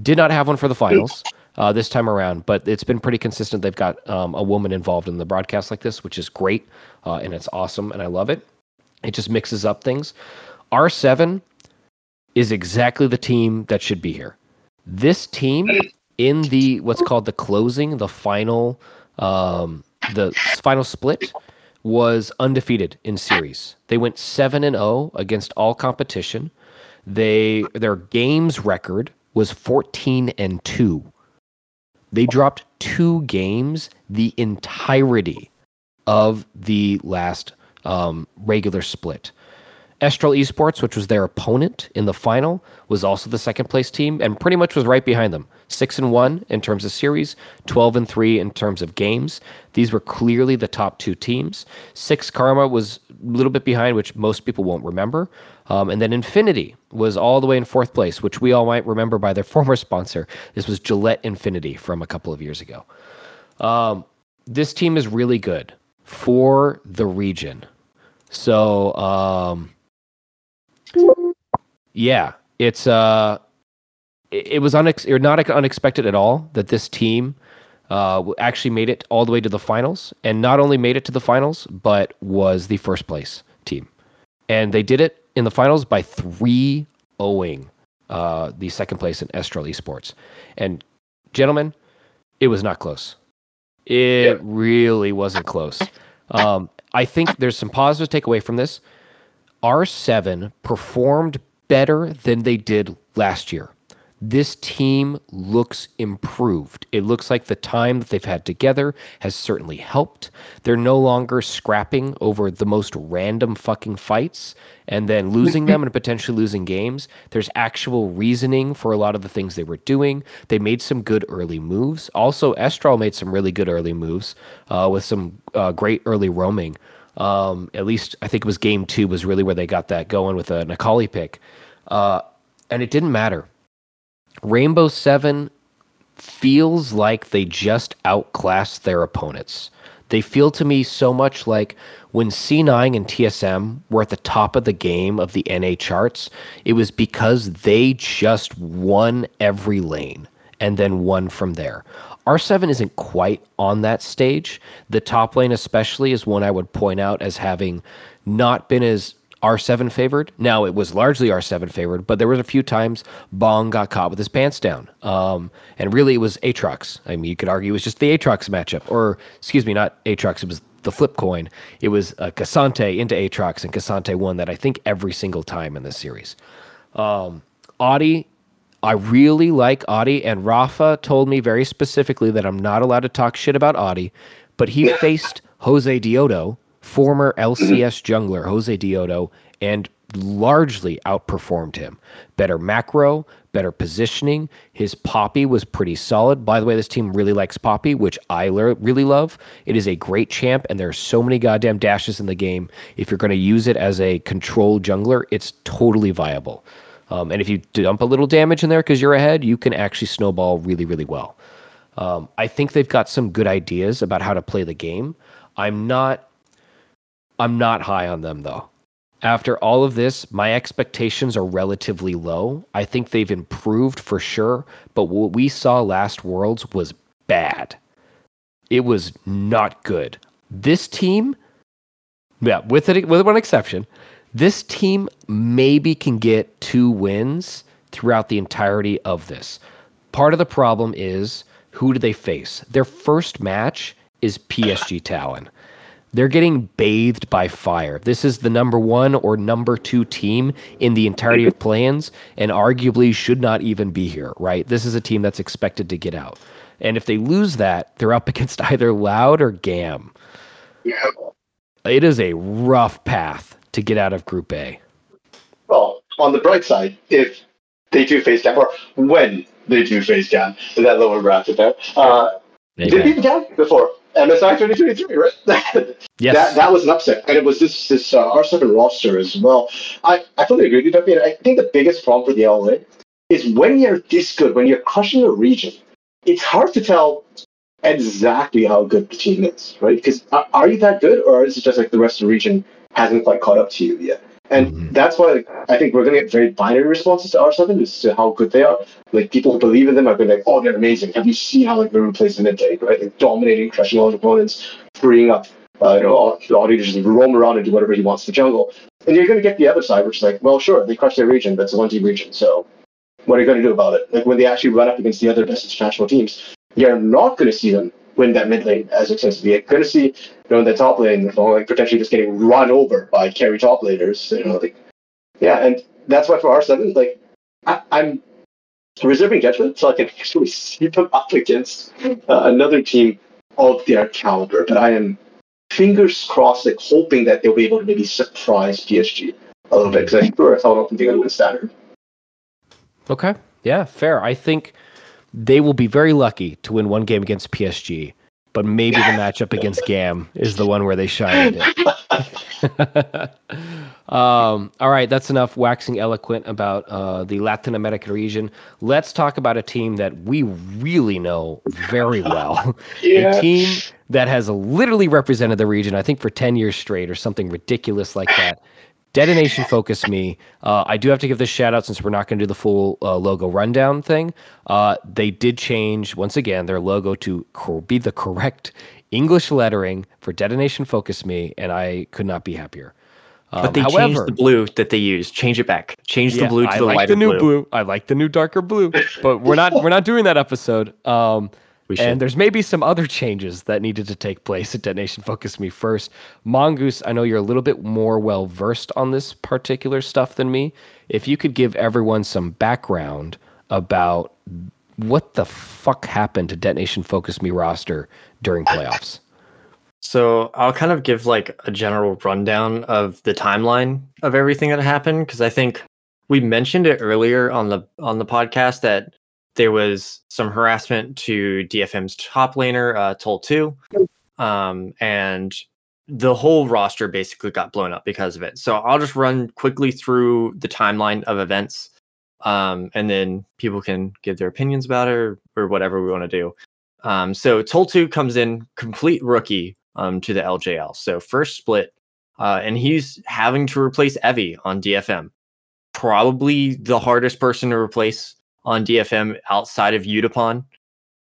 Did not have one for the finals uh, this time around, but it's been pretty consistent. They've got um, a woman involved in the broadcast like this, which is great, uh, and it's awesome, and I love it. It just mixes up things. R7 is exactly the team that should be here. This team in the what's called the closing, the final, um, the final split was undefeated in series. They went seven and zero oh against all competition. They their games record was fourteen and two they dropped two games the entirety of the last um, regular split. Estral Esports, which was their opponent in the final, was also the second place team and pretty much was right behind them. Six and one in terms of series, twelve and three in terms of games. These were clearly the top two teams. Six Karma was a little bit behind, which most people won't remember. Um, and then Infinity was all the way in fourth place, which we all might remember by their former sponsor. This was Gillette Infinity from a couple of years ago. Um, this team is really good for the region. So, um, yeah, it's uh, it, it was unex- or not unexpected at all that this team uh, actually made it all the way to the finals, and not only made it to the finals, but was the first place team. And they did it in the finals by three owing uh, the second place in Estral Esports. And gentlemen, it was not close. It yeah. really wasn't close. Um, I think there's some positive to take away from this. R7 performed better than they did last year this team looks improved. It looks like the time that they've had together has certainly helped. They're no longer scrapping over the most random fucking fights and then losing them and potentially losing games. There's actual reasoning for a lot of the things they were doing. They made some good early moves. Also, Estral made some really good early moves uh, with some uh, great early roaming. Um, at least I think it was game two was really where they got that going with a Necalli pick. Uh, and it didn't matter Rainbow Seven feels like they just outclassed their opponents. They feel to me so much like when C9 and TSM were at the top of the game of the NA charts, it was because they just won every lane and then won from there. R7 isn't quite on that stage. The top lane, especially, is one I would point out as having not been as R7 favored. Now it was largely R7 favored, but there was a few times Bong got caught with his pants down. Um, and really it was Aatrox. I mean, you could argue it was just the Aatrox matchup, or excuse me, not Aatrox. It was the flip coin. It was uh, K'Sante into Aatrox, and K'Sante won that I think every single time in this series. Um, Oddie, I really like Oddie, and Rafa told me very specifically that I'm not allowed to talk shit about Oddie, but he faced Josedeodo former LCS jungler Josedeodo and largely outperformed him. Better macro, better positioning. His Poppy was pretty solid. By the way, this team really likes Poppy, which I really love. It is a great champ, and there are so many goddamn dashes in the game. If you're going to use it as a control jungler, it's totally viable. Um, and if you dump a little damage in there because you're ahead, you can actually snowball really, really well. Um, I think they've got some good ideas about how to play the game. I'm not I'm not high on them though. After all of this, my expectations are relatively low. I think they've improved for sure, but what we saw last Worlds was bad. It was not good. This team, yeah, with it with one exception, this team maybe can get two wins throughout the entirety of this. Part of the problem is who do they face? Their first match is PSG Talon. They're getting bathed by fire. This is the number one or number two team in the entirety of plans, and arguably should not even be here, right? This is a team that's expected to get out. And if they lose that, they're up against either Loud or GAM. Yeah. It is a rough path to get out of Group A. Well, on the bright side, if they do face GAM, or when they do face GAM that lower bracket there, uh, they beat GAM before. MSI 2023, right? yes. That, that was an upset. And it was this this uh, R7 roster as well. I, I fully agree with you, I think the biggest problem for the LA is when you're this good, when you're crushing a region, it's hard to tell exactly how good the team is, right? Because are, are you that good, or is it just like the rest of the region hasn't quite caught up to you yet? And mm-hmm. that's why like, I think we're going to get very binary responses to R7 as to how good they are. Like people who believe in them are going to be like, oh, they're amazing. Have you seen how like they're replacing lane, right? Like dominating, crushing all the opponents, freeing up, uh, you know, all, all to just roam around and do whatever he wants to jungle. And you're going to get the other side, which is like, well, sure, they crushed their region, but it's a one team region, so what are you going to do about it? Like when they actually run up against the other best international teams, you're not going to see them win that mid lane as extensively. You're going to see, you know, in the top lane, like potentially just getting run over by carry top laners, you know, like yeah, and that's why for R7, like I, am reserving judgment so I can actually see them up against uh, another team of their caliber. But I am fingers crossed, like hoping that they'll be able to maybe surprise PSG a little bit because I think we're I don't think they're standard. Okay, yeah, fair. I think they will be very lucky to win one game against PSG but maybe the matchup against Gam is the one where they shine. um, all right, that's enough waxing eloquent about uh, the Latin American region. Let's talk about a team that we really know very well. yeah. A team that has literally represented the region, I think, for 10 years straight or something ridiculous like that. Detonation Focus Me. Uh, I do have to give this shout out since we're not going to do the full uh, logo rundown thing. Uh, they did change, once again, their logo to be the correct English lettering for Detonation Focus Me, and I could not be happier. Um, but they however, changed the blue that they used. Change it back. Change yeah, the blue to the light. I the like lighter the new blue. blue. I like the new darker blue. But we're not we're not doing that episode. Um. And there's maybe some other changes that needed to take place at Detonation Focus Me first. Mongoose, I know you're a little bit more well versed on this particular stuff than me. If you could give everyone some background about what the fuck happened to Detonation Focus Me roster during playoffs. So I'll kind of give like a general rundown of the timeline of everything that happened because I think we mentioned it earlier on the on the podcast that there was some harassment to DFM's top laner, uh, Tol2, um, and the whole roster basically got blown up because of it. So I'll just run quickly through the timeline of events, um, and then people can give their opinions about it or, or whatever we want to do. Um, so Tol2 comes in complete rookie um, to the LJL. So first split, uh, and he's having to replace Evi on DFM. Probably the hardest person to replace on DFM outside of Yutapon.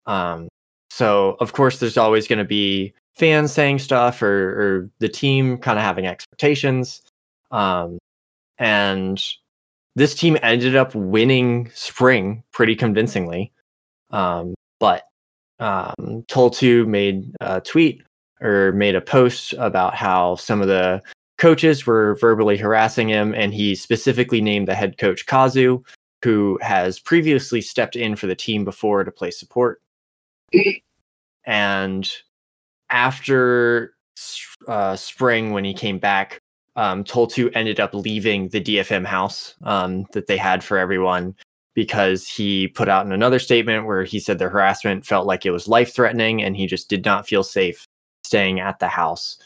Um, so of course, there's always going to be fans saying stuff or, or the team kind of having expectations. Um, and this team ended up winning spring pretty convincingly. Um, but um, Tol2 made a tweet or made a post about how some of the coaches were verbally harassing him, and he specifically named the head coach Kazu, who has previously stepped in for the team before to play support. and after uh, spring, when he came back, um, Tol2 ended up leaving the DFM house um, that they had for everyone because he put out in another statement where he said the harassment felt like it was life threatening and he just did not feel safe staying at the house.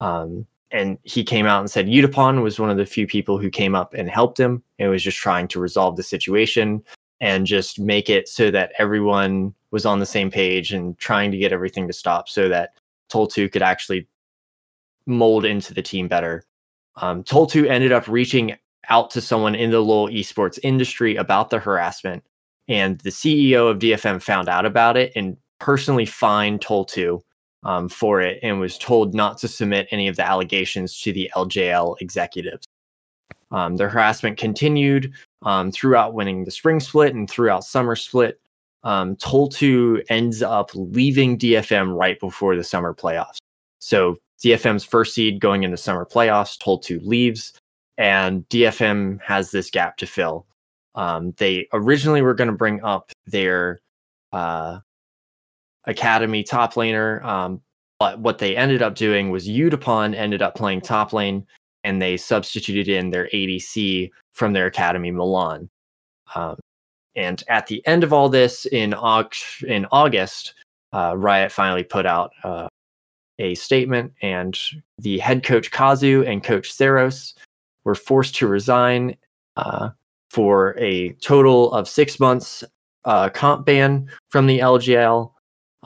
Um, and he came out and said Yutapon was one of the few people who came up and helped him and was just trying to resolve the situation and just make it so that everyone was on the same page and trying to get everything to stop so that Tol2 could actually mold into the team better. Um, Tol2 ended up reaching out to someone in the LoL esports industry about the harassment, and the CEO of DFM found out about it and personally fined Tol2 um, for it and was told not to submit any of the allegations to the LJL executives. Um, the harassment continued um, throughout winning the spring split and throughout summer split. Um, Tol2 ends up leaving DFM right before the summer playoffs. So DFM's first seed going into summer playoffs. Tol2 leaves, and DFM has this gap to fill. Um, they originally were going to bring up their uh, academy top laner, um, but what they ended up doing was Yutapon ended up playing top lane, and they substituted in their ADC from their academy Milan. Um, and at the end of all this, in, Aug- in August, uh, Riot finally put out uh, a statement, and the head coach Kazu and coach Saros were forced to resign uh, for a total of six months uh, comp ban from the LJL.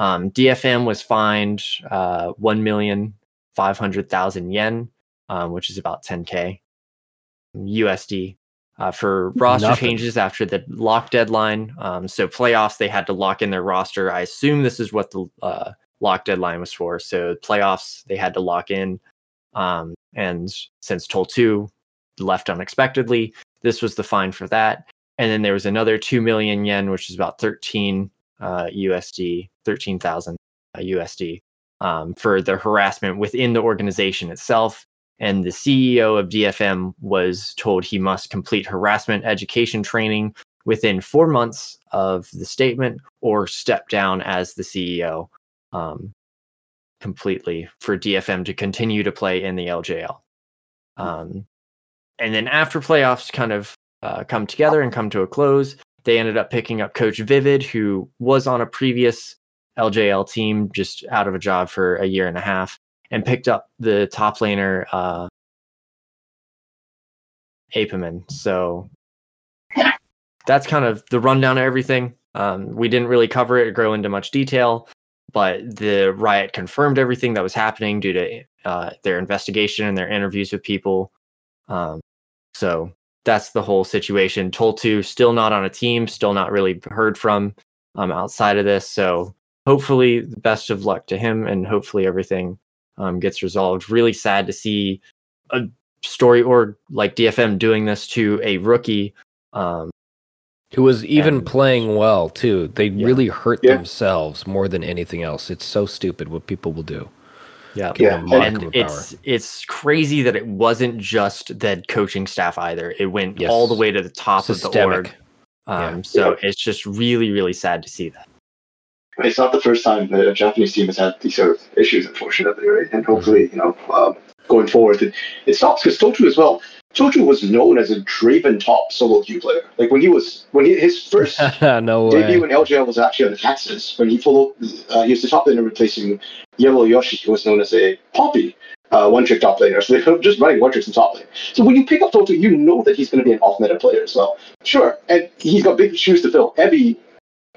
Um, DFM was fined uh, one million five hundred thousand yen, um, which is about 10k USD uh, for roster Nothing. changes after the lock deadline. Um, so playoffs, they had to lock in their roster. I assume this is what the uh, lock deadline was for. So playoffs, they had to lock in. Um, and since Tol2 left unexpectedly, this was the fine for that. And then there was another 2 million yen, which is about 13 uh, USD, 13,000 USD uh, um, for the harassment within the organization itself and the CEO of DFM was told he must complete harassment education training within four months of the statement or step down as the CEO um, completely for DFM to continue to play in the LJL. Um, and then after playoffs kind of uh, come together and come to a close, they ended up picking up Coach Vivid, who was on a previous LJL team, just out of a job for a year and a half and picked up the top laner uh Apeman. So that's kind of the rundown of everything. Um, we didn't really cover it or go into much detail, but the riot confirmed everything that was happening due to uh, their investigation and their interviews with people. Um, so that's the whole situation. Tol2 still not on a team, still not really heard from um, outside of this. So hopefully, the best of luck to him, and hopefully everything um, gets resolved. Really sad to see a story org like DFM doing this to a rookie. Um, who was even and, playing well too. They yeah. really hurt yeah. themselves more than anything else. It's so stupid what people will do. Yeah, yeah. and it's it's crazy that it wasn't just the coaching staff either. It went yes. all the way to the top Systemic. of the org. Um, yeah. So it's just really really sad to see that it's not the first time that a Japanese team has had these sort of issues, unfortunately, right? And hopefully, you know, um, going forward, it, it stops because Tol2 as well. Tol2 was known as a Draven top solo queue player. Like when he was when he, his first no debut in LJL was actually on AXIZ when he followed. Uh, he was the top laner replacing Yellow Yoshi, who was known as a Poppy. Uh, one trick top laner. So they're just running one tricks in top lane. So when you pick up Tol2, you know that he's going to be an off meta player as well. Sure, and he's got big shoes to fill. Evi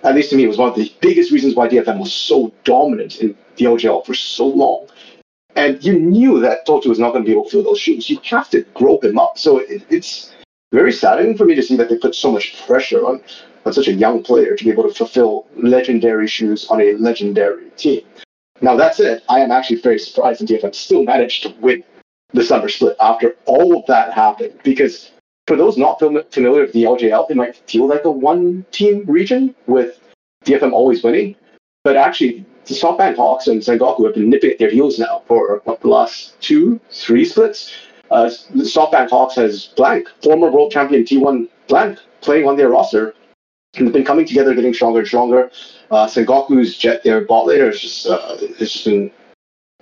at least to me, was one of the biggest reasons why DFM was so dominant in the LJL for so long. And you knew that Tol2 was not going to be able to fill those shoes. You have to grow him up. So it, it's very saddening for me to see that they put so much pressure on, on such a young player to be able to fulfill legendary shoes on a legendary team. Now, that's it. I am actually very surprised that DFM still managed to win the summer split after all of that happened because for those not familiar with the LJL, it might feel like a one team region with DFM always winning. But actually, the SoftBank Hawks and Sengoku have been nipping at their heels now for what, the last two, three splits. Uh, the SoftBank Hawks has Blank, former world champion T1 Blank, playing on their roster. And they've been coming together, getting stronger and stronger. Uh, Sengoku's Jet, their bot laner, is just, uh, it's just been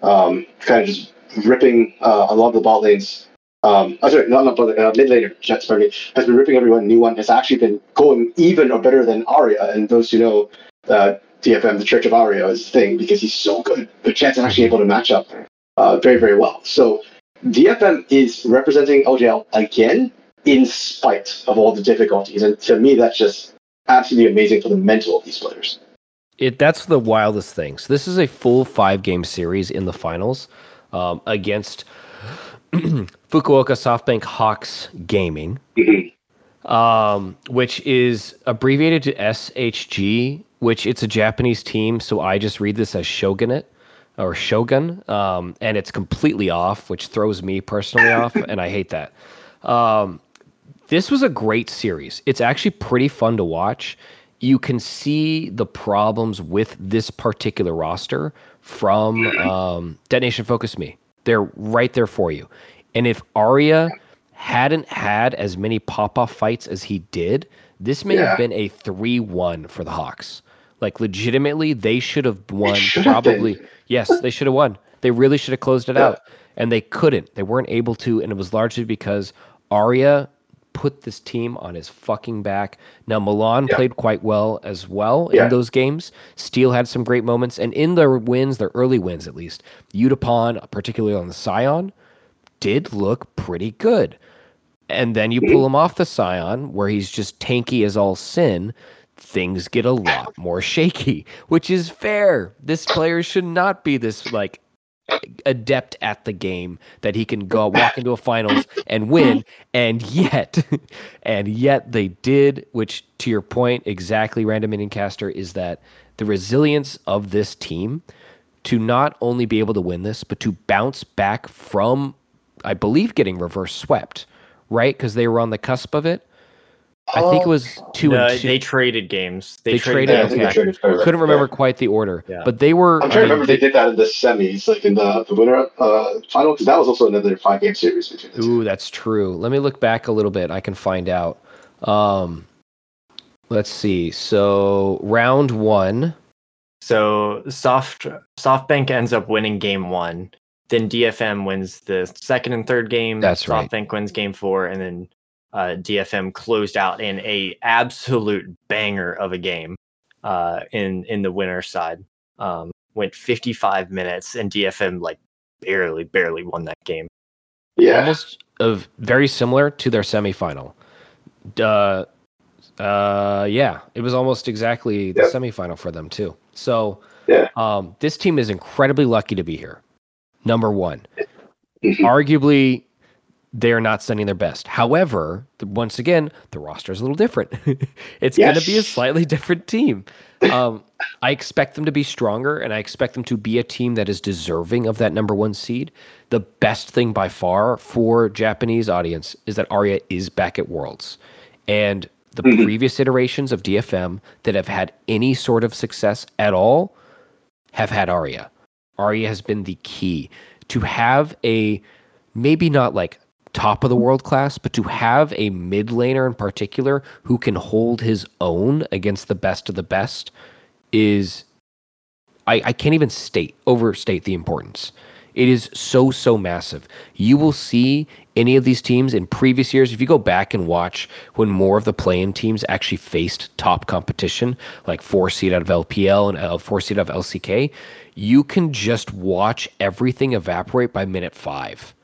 um, kind of just ripping uh, a lot of the bot lanes um, oh, sorry, not, not uh, mid laner, Jets, pardon me, has been ripping everyone. New one has actually been going even or better than Aria. And those who know uh, DFM, the Church of Aria, is the thing because he's so good. But Jets are actually able to match up uh, very, very well. So DFM is representing LJL again in spite of all the difficulties. And to me, that's just absolutely amazing for the mental of these players. It that's the wildest thing. So this is a full five game series in the finals um, against Fukuoka SoftBank Hawks Gaming, mm-hmm. um, which is abbreviated to SHG, which it's a Japanese team, so I just read this as Shogunate or Shogun, um, and it's completely off, which throws me personally off, and I hate that. Um, this was a great series. It's actually pretty fun to watch. You can see the problems with this particular roster from um, Detonation Focus Me They're right there for you. And if Aria hadn't had as many pop off fights as he did, this may yeah. have been a 3 1 for the Hawks. Like, legitimately, they should have won probably. Yes, they should have won. They really should have closed it yeah. out. And they couldn't. They weren't able to. And it was largely because Aria put this team on his fucking back. Now Milan yeah. played quite well as well yeah. in those games. Steal had some great moments, and in their wins, their early wins at least, Yutapon, particularly on the Sion, did look pretty good. And then you pull him off the Sion, where he's just tanky as all sin. Things get a lot more shaky, which is fair. This player should not be this like adept at the game that he can go walk into a finals and win and yet and yet they did which to your point exactly random inning caster is that the resilience of this team to not only be able to win this but to bounce back from i believe getting reverse swept right because they were on the cusp of it I think it was two no, and two. They traded games. They, they traded. traded, okay. they traded Couldn't remember yeah. quite the order, yeah. but they were. I'm trying I mean, to remember they, they, did that in the semis, like in the, the winner uh, final, because that was also another five game series between the Ooh, that's true. Let me look back a little bit. I can find out. Um, let's see. So round one. So soft SoftBank ends up winning game one. Then DFM wins the second and third game. That's right. SoftBank wins game four, and then uh, DFM closed out in a absolute banger of a game uh, in in the winner side. Um, went 55 minutes, and DFM like barely barely won that game. Yeah, almost of very similar to their semifinal. Uh, uh, yeah, it was almost exactly the yep. semifinal for them too. So, yeah. um, this team is incredibly lucky to be here. Number one, arguably they are not sending their best. However, once again, the roster is a little different. it's yes. going to be a slightly different team. Um, I expect them to be stronger, and I expect them to be a team that is deserving of that number one seed. The best thing by far for Japanese audience is that Aria is back at Worlds, and the mm-hmm. previous iterations of DFM that have had any sort of success at all have had Aria. Aria has been the key to have a maybe not like top of the world class, but to have a mid laner in particular who can hold his own against the best of the best is I, I can't even state overstate the importance. It is so so massive. You will see any of these teams in previous years. If you go back and watch when more of the playing teams actually faced top competition, like four seed out of LPL and four seed out of LCK, you can just watch everything evaporate by minute five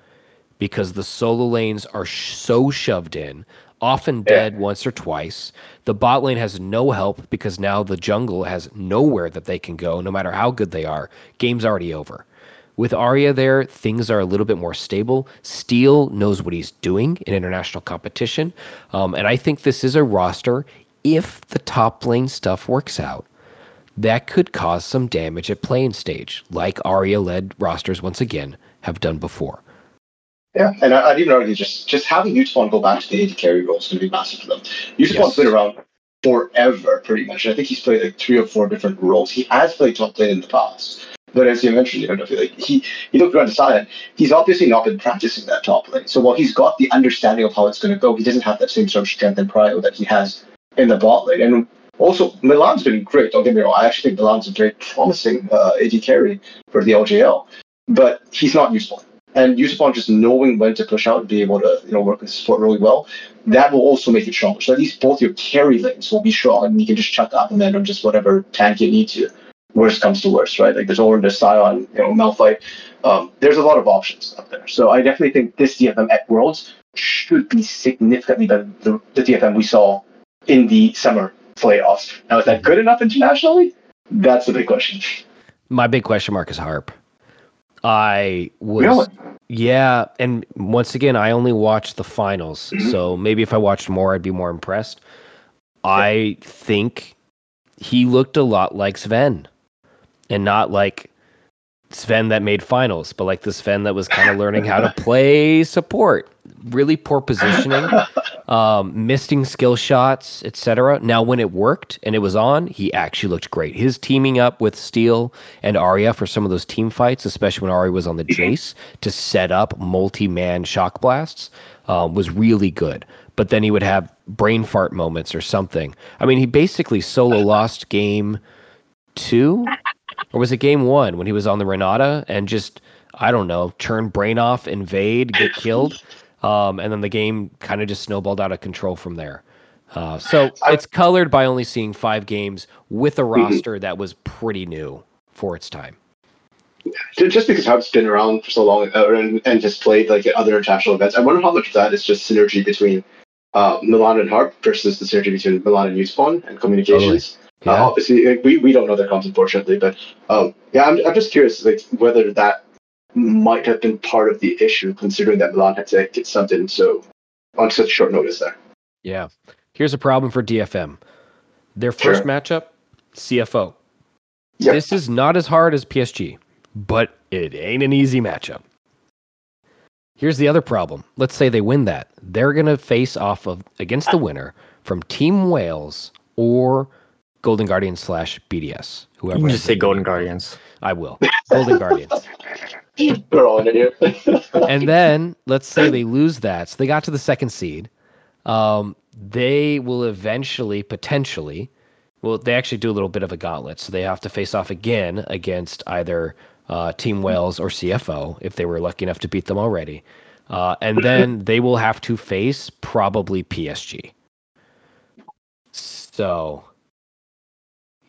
because the solo lanes are sh- so shoved in, often dead yeah. once or twice. The bot lane has no help because now the jungle has nowhere that they can go, no matter how good they are. Game's already over. With Aria there, things are a little bit more stable. Steal knows what he's doing in international competition. Um, and I think this is a roster, if the top lane stuff works out, that could cause some damage at playing stage, like Aria led rosters once again have done before. Yeah, and I, would even argue just just having Yutapon go back to the AD carry role is going to be massive for them. Yutapon's yes. been around forever, pretty much. I think he's played like three or four different roles. He has played top lane in the past, but as you mentioned, you know, like he he looked around the side. He's obviously not been practicing that top lane. So while he's got the understanding of how it's going to go, he doesn't have that same sort of strength and prio that he has in the bot lane. And also, Milan's been great. Don't get me wrong. I actually think Milan's a very promising uh, AD carry for the LJL, but he's not useful and Yutapon just knowing when to push out and be able to you know work with support really well, that will also make it stronger. So at least both your carry lanes will be strong, and you can just chuck up and then on just whatever tank you need to. Worst comes to worst, right? Like there's Ornn, there's Sion, you know, Malphite. Um, there's a lot of options up there. So I definitely think this DFM at Worlds should be significantly better than the, the DFM we saw in the summer playoffs. Now, is that good enough internationally? That's the big question. My big question mark is Harp. I was really? Yeah, and once again, I only watched the finals, mm-hmm. so maybe if I watched more, I'd be more impressed. Yeah. I think he looked a lot like Sven, and not like Sven that made finals, but like the Sven that was kind of learning how to play support. Really poor positioning, um, missing skill shots, etc. Now, when it worked and it was on, he actually looked great. His teaming up with Steal and Aria for some of those team fights, especially when Aria was on the Jace to set up multi-man shock blasts, um, was really good. But then he would have brain fart moments or something. I mean, he basically solo lost game two, or was it game one when he was on the Renata and just I don't know, turn brain off, invade, get killed. Um, and then the game kind of just snowballed out of control from there. Uh, so it's colored by only seeing five games with a mm-hmm. roster mm-hmm. that was pretty new for its time. Just because Hub's been around for so long uh, and, and just played like other international events, I wonder how much of that is just synergy between uh, Milan and Harp versus the synergy between Milan and Uspawn and communications. Totally. Yeah. Uh, obviously, we, we don't know their comms, unfortunately, but um, yeah, I'm, I'm just curious like whether that might have been part of the issue, considering that Milan had to get something so on such short notice there. Yeah. Here's a problem for DFM. Their first sure. matchup, CFO. Yep. This is not as hard as PSG, but it ain't an easy matchup. Here's the other problem. Let's say they win that. They're going to face off of against the winner from Team Whales or Golden Guardians slash BDS. Whoever. You just say Golden Guardians. I will. Golden Guardians. We're all in and then let's say they lose that. So they got to the second seed. Um, they will eventually, potentially, well, they actually do a little bit of a gauntlet. So they have to face off again against either uh, Team Whales or CFO if they were lucky enough to beat them already. Uh, and then they will have to face probably PSG. So,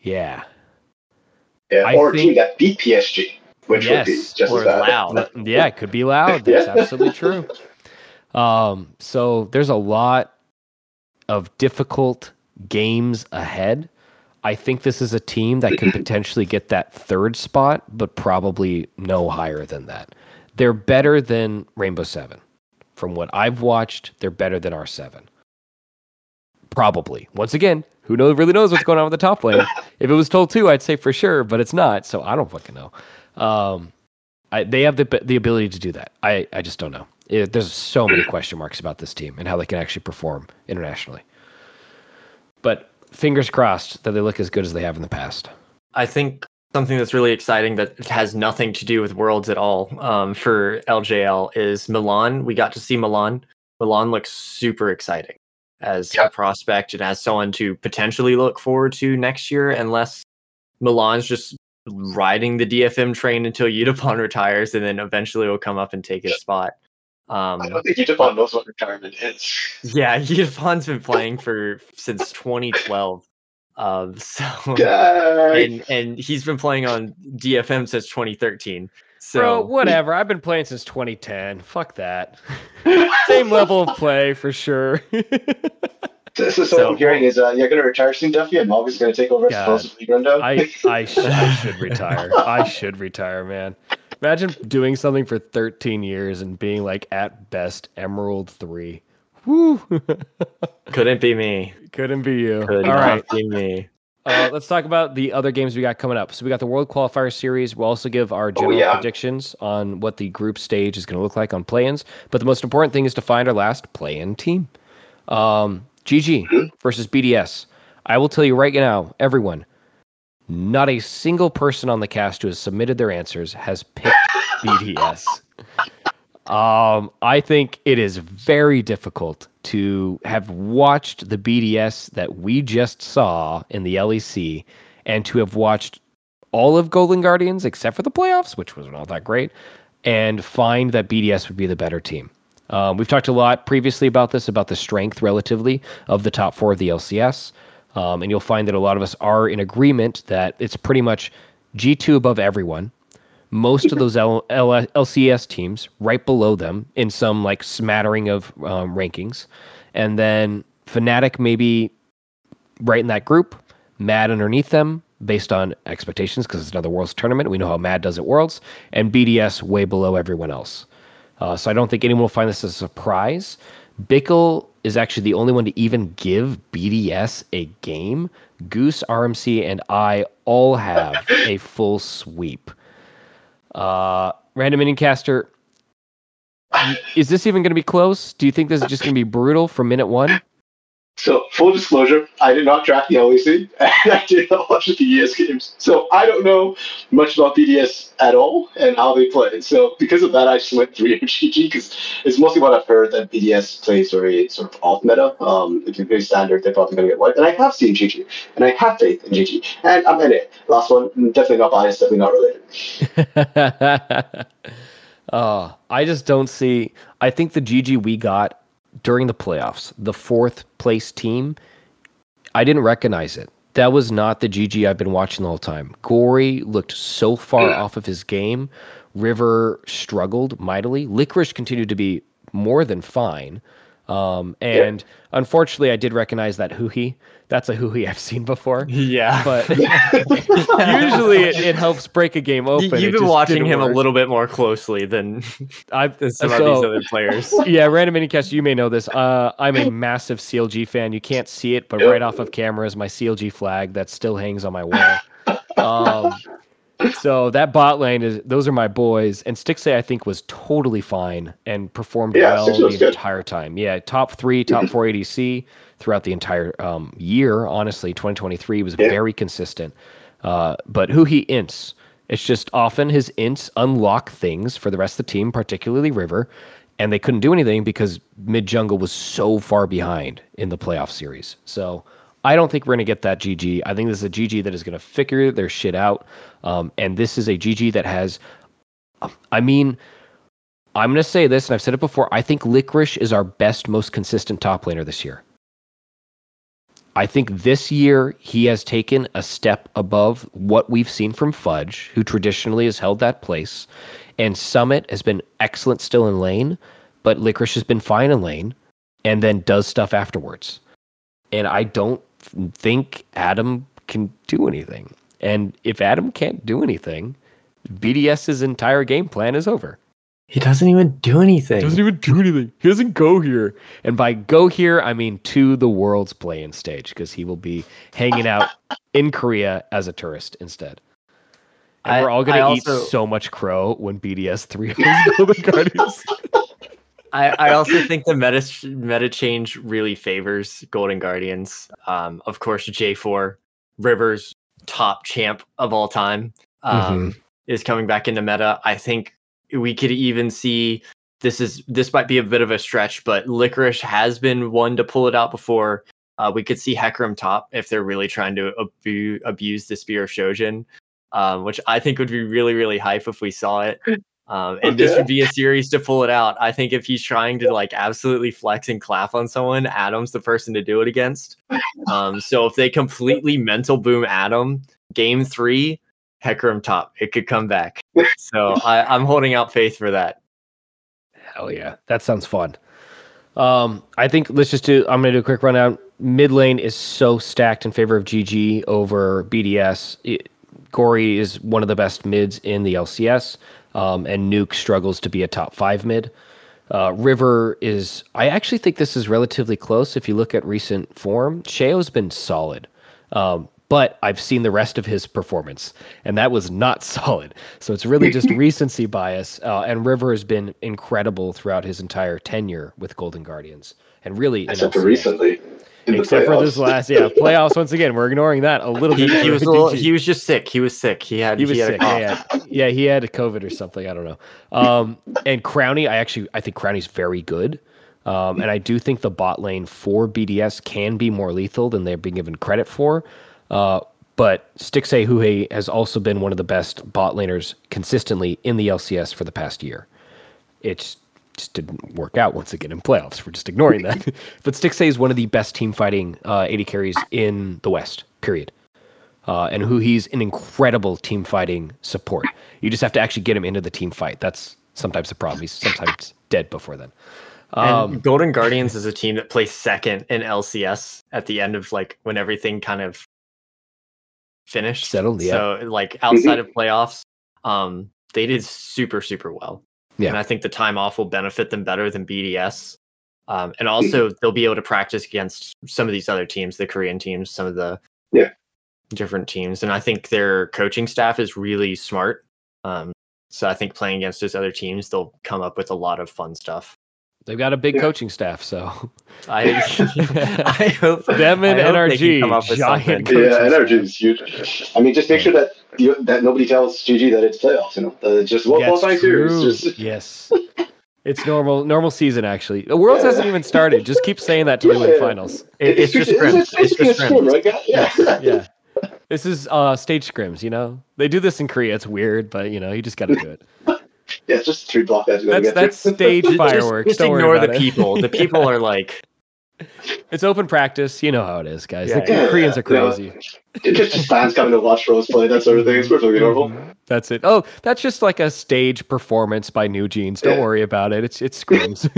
yeah. Yeah, I or think, a team that beat PSG which yes, would be just or loud. yeah, it could be loud. That's absolutely true. Um, so there's a lot of difficult games ahead. I think this is a team that could potentially get that third spot, but probably no higher than that. They're better than Rainbow Seven. From what I've watched, they're better than R7. Probably. Once again, who knows really knows what's going on with the top lane? If it was Tol2, I'd say for sure, but it's not, so I don't fucking know. Um, I, they have the the ability to do that. I, I just don't know. It, there's so many question marks about this team and how they can actually perform internationally. But fingers crossed that they look as good as they have in the past. I think something that's really exciting that has nothing to do with Worlds at all um, for LJL is Milan. We got to see Milan. Milan looks super exciting as a prospect and as someone to potentially look forward to next year, unless Milan's just riding the DFM train until Yutapon retires, and then eventually will come up and take his spot. Um, I don't think Yutapon knows what retirement is. Yeah, Yutapon's been playing for since 2012. Um, so and and he's been playing on DFM since 2013. So Bro, whatever. I've been playing since 2010. Fuck that. Same level of play for sure. So, so, so, what I'm hearing is uh, you're going to retire soon, Duffy, and Moggy's going to take over God, as supposedly Grundle. I, I, sh- I should retire. I should retire, man. Imagine doing something for 13 years and being like at best Emerald 3. Woo! Couldn't be me. Couldn't be you. Could All right. be me. Uh, let's talk about the other games we got coming up. So we got the World Qualifier Series. We'll also give our general oh, yeah. predictions on what the group stage is going to look like on play-ins. But the most important thing is to find our last play-in team. Um, GG versus BDS. I will tell you right now, everyone, not a single person on the cast who has submitted their answers has picked BDS. Um, I think it is very difficult to have watched the BDS that we just saw in the LEC and to have watched all of Golden Guardians except for the playoffs, which was not that great, and find that BDS would be the better team. Um, we've talked a lot previously about this, about the strength relatively of the top four of the LCS. Um, and you'll find that a lot of us are in agreement that it's pretty much G2 above everyone. Most of those L- L- LCS teams right below them in some like smattering of um, rankings. And then Fnatic maybe right in that group, Mad underneath them based on expectations because it's another Worlds tournament. We know how Mad does at Worlds. And BDS way below everyone else. Uh, so I don't think anyone will find this a surprise. Bickle is actually the only one to even give BDS a game. Goose, RMC, and I all have a full sweep. Uh, Random Inningcaster, is this even going to be close? Do you think this is just going to be brutal from minute one? So, full disclosure, I did not draft the LEC, and I did not watch the BDS games. So, I don't know much about BDS at all and how they play. So, because of that, I just went 3 GG because it's mostly what I've heard that BDS plays very sort of off meta. Um, if you're very standard, they're probably going to get wiped. And I have seen GG, and I have faith in GG. And I'm in it. Last one, definitely not biased, definitely not related. uh, I just don't see. I think the GG we got during the playoffs, the fourth place team, I didn't recognize it. That was not the GG I've been watching the whole time. Gori looked so far off of his game. River struggled mightily. Licorice continued to be more than fine. Um, and yeah. unfortunately, I did recognize that Huhi. That's a Huhi I've seen before. Yeah, but usually it, it, helps break a game open. You've been watching him work. a little bit more closely than I've than some so, of these other players. Yeah, random minicast. You may know this. Uh, I'm a massive CLG fan. You can't see it, but right off of camera is my CLG flag that still hangs on my wall. Um, so that bot lane is those are my boys. And Stixxay I think was totally fine and performed yeah, well the good. entire time. Yeah, top three, top four ADC throughout the entire um, year. Honestly, 2023 was yeah. very consistent. Uh, but Huhi ints, it's just often his ints unlock things for the rest of the team, particularly River, and they couldn't do anything because mid jungle was so far behind in the playoff series. So I don't think we're going to get that GG. I think this is a GG that is going to figure their shit out. Um, and this is a GG that has, I mean, I'm going to say this, and I've said it before. I think Licorice is our best, most consistent top laner this year. I think this year he has taken a step above what we've seen from Fudge, who traditionally has held that place. And Summit has been excellent still in lane, but Licorice has been fine in lane and then does stuff afterwards. And I don't think Adam can do anything. And if Adam can't do anything, BDS's entire game plan is over. He doesn't even do anything. Doesn't even do anything. He doesn't go here. And by go here, I mean to the world's play-in stage because he will be hanging out in Korea as a tourist instead. And I, we're all going to eat so much crow when BDS 3 Golden Guardians. I, I also think the meta meta change really favors Golden Guardians. Um, of course, J4 Rivers, top champ of all time, um, mm-hmm. is coming back into meta. I think we could even see this is this might be a bit of a stretch, but Licorice has been one to pull it out before. Uh, we could see Hecarim top if they're really trying to abu- abuse the Spear of Shojin, um, which I think would be really, really hype if we saw it. Um, and okay. this would be a series to pull it out. I think if he's trying to like absolutely flex and clap on someone, Adam's the person to do it against. Um, so if they completely mental boom Adam, game three, Hecarim top, it could come back. So I, I'm holding out faith for that. Hell yeah, that sounds fun. Um, I think let's just do. I'm gonna do a quick rundown. Mid lane is so stacked in favor of GG over BDS. It, Gori is one of the best mids in the LCS um, and Nuc struggles to be a top five mid. Uh, River is, I actually think this is relatively close if you look at recent form. Sheo's been solid, um, but I've seen the rest of his performance, and that was not solid. So it's really just recency bias. Uh, and River has been incredible throughout his entire tenure with Golden Guardians, and really, except for recently except for this last yeah playoffs. Once again, we're ignoring that a little bit. He, was a little, he was just sick. He was sick. He had he was he sick. Yeah, yeah, he had a COVID or something. I don't know. Um, and Crownie, I actually I think Crownie's very good. Um, and I do think the bot lane for BDS can be more lethal than they're being given credit for. Uh, but Stixxay Huhi has also been one of the best bot laners consistently in the LCS for the past year. It's just didn't work out once again in playoffs. We're just ignoring that. but Stixxay is one of the best team fighting uh, AD carries in the West, period. Uh, and Huhi's an incredible team fighting support. You just have to actually get him into the team fight. That's sometimes the problem. He's sometimes dead before then. Um, and Golden Guardians is a team that plays second in LCS at the end of like when everything kind of finished. Settled, yeah. So like outside of playoffs, um, they did super, super well. Yeah. And I think the time off will benefit them better than BDS. Um, and also they'll be able to practice against some of these other teams, the Korean teams, some of the yeah different teams. And I think their coaching staff is really smart. Um, So I think playing against those other teams, they'll come up with a lot of fun stuff. They've got a big yeah. coaching staff, so I I hope them and NRG come up with giant. Yeah, NRG is huge. I mean, just make sure that you, that nobody tells GG that it's playoffs. You know, uh, just one qualifying series. Just... Yes. It's normal normal season actually. The Worlds yeah. hasn't even started. Just keep saying that till yeah, we win finals. It, it's, it's, just scrims. It's, it's, just scrims. Right, yeah. yeah. This is uh stage scrims, you know. They do this in Korea. It's weird, but you know, you just got to do it. Yeah, it's just three block That's that's stage fireworks. Just, just ignore the it. people. The people are like it's open practice. You know how it is, guys. Yeah, the yeah, Koreans are crazy. Yeah. Just fans coming to watch Rose play, that sort of thing. It's perfectly mm-hmm. normal. That's it. Oh, that's just like a stage performance by New Jeans. Don't worry about it. It's it's scrims.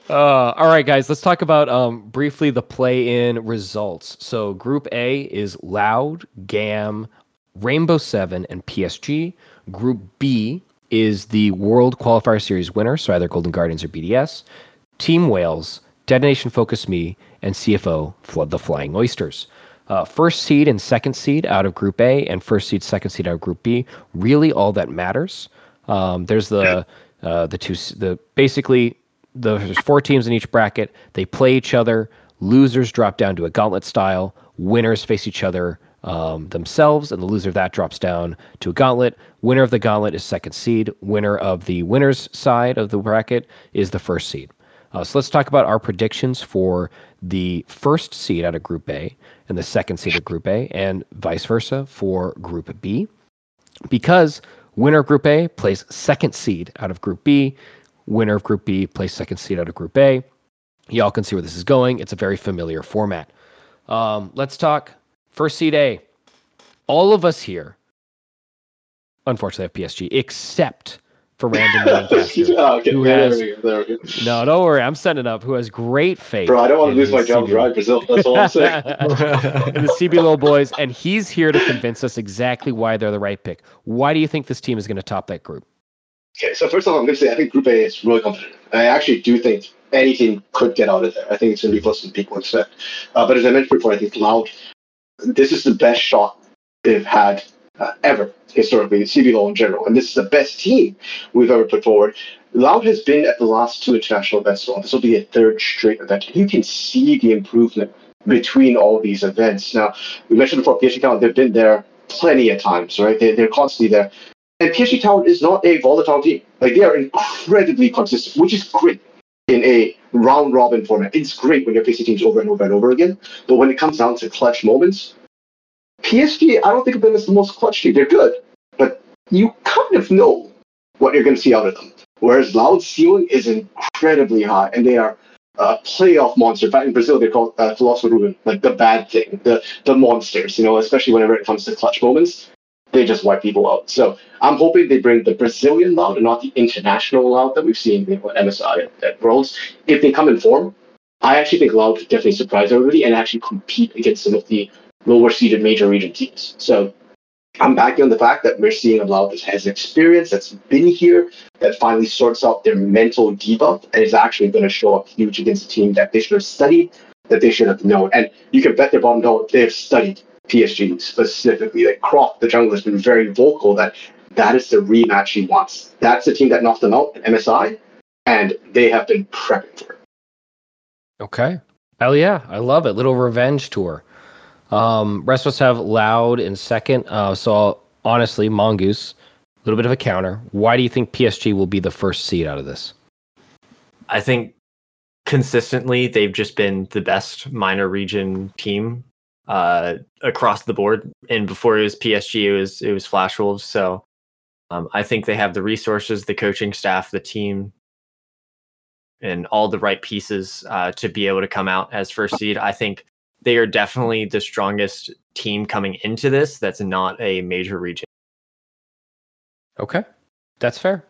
uh, all right, guys. Let's talk about um, briefly the play-in results. So Group A is Loud, GAM, Rainbow Seven, and PSG. Group B is the World Qualifier Series winner, so either Golden Guardians or BDS. Team Whales, Detonation Focus Me, and CFO Flood the Flying Oysters. Uh, first seed and second seed out of Group A, and first seed, second seed out of Group B. Really, all that matters. Um, there's the uh, the two the basically the, there's four teams in each bracket. They play each other. Losers drop down to a gauntlet style. Winners face each other um, themselves, and the loser of that drops down to a gauntlet. Winner of the gauntlet is second seed. Winner of the winners side of the bracket is the first seed. Uh, so let's talk about our predictions for the first seed out of Group A and the second seed of Group A, and vice versa for Group B. Because winner of Group A plays second seed out of Group B, winner of Group B plays second seed out of Group A. Y'all can see where this is going. It's a very familiar format. Um, let's talk first seed A. All of us here, unfortunately, have PSG, except for random oh, okay. who has, there we go, we. No, don't worry. I'm setting up. Who has great faith. Bro, I don't want to lose my job right Brazil. That's all I'm saying. the CBLOL boys, and he's here to convince us exactly why they're the right pick. Why do you think this team is going to top that group? Okay, so first of all, I'm going to say I think Group A is really competitive. I actually do think any team could get out of there. I think it's going to be closer than people expect. Uh, but as I mentioned before, I think Loud, this is the best shot they've had uh, ever historically, CBLOL in general. And this is the best team we've ever put forward. Loud has been at the last two international events, so this will be a third straight event. You can see the improvement between all these events. Now, we mentioned before PSG Talon, they've been there plenty of times, right? They, they're constantly there. And PSG Talon is not a volatile team. Like, they are incredibly consistent, which is great in a round robin format. It's great when you're facing teams over and over and over again. But when it comes down to clutch moments, PSG, I don't think of them as the most clutch team. They're good, but you kind of know what you're going to see out of them. Whereas Loud ceiling is incredibly high, and they are a playoff monster. In fact, in Brazil, they call uh, Philosopher Ruben like the bad thing, the the monsters. You know, especially whenever it comes to clutch moments, they just wipe people out. So I'm hoping they bring the Brazilian Loud and not the international Loud that we've seen in MSI at, Worlds. If they come in form, I actually think Loud could definitely surprise everybody and actually compete against some of the lower seeded major region teams. So I'm backing on the fact that we're seeing a lot that has experience, that's been here, that finally sorts out their mental debuff, and is actually going to show up huge against a team that they should have studied, that they should have known. And you can bet their bottom dollar they have studied PSG specifically. Like Croc, the jungler, has been very vocal that that is the rematch he wants. That's the team that knocked them out at MSI, and they have been prepping for it. Okay. Hell yeah. I love it. Little revenge tour. Um, rest of us have Loud in second. Uh, so honestly, Mongoose, a little bit of a counter. Why do you think PSG will be the first seed out of this? I think consistently they've just been the best minor region team uh, across the board. And before it was PSG, it was it was Flash Wolves. So um, I think they have the resources, the coaching staff, the team, and all the right pieces uh, to be able to come out as first seed. I think they are definitely the strongest team coming into this that's not a major region. Okay, that's fair.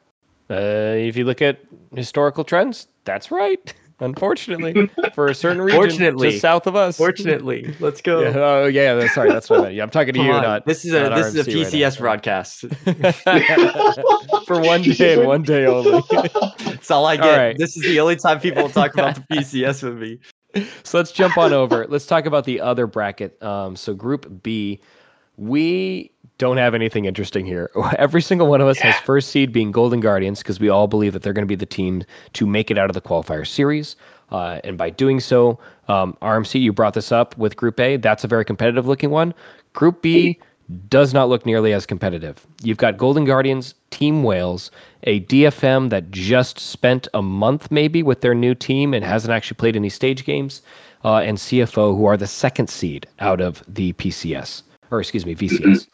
Uh, if you look at historical trends, that's right. Unfortunately, for a certain region Fortunately, just south of us. Fortunately, let's go. Yeah, oh yeah, that's sorry. That's what I meant. Yeah, I'm talking to Come you, on. not this is a this RMC is a PCS right broadcast for one day one day only. that's all I get. All right. This is the only time people will talk about the PCS with me so let's jump on over. Let's talk about the other bracket. Um, so Group B, we don't have anything interesting here. Every single one of us yeah. has first seed being Golden Guardians because we all believe that they're going to be the team to make it out of the qualifier series. Uh, and by doing so, um, RMC, you brought this up with Group A. That's a very competitive looking one. Group B does not look nearly as competitive. You've got Golden Guardians, Team Whales, a DFM that just spent a month maybe with their new team and hasn't actually played any stage games, uh, and CFO, who are the second seed out of the PCS, or excuse me, VCS.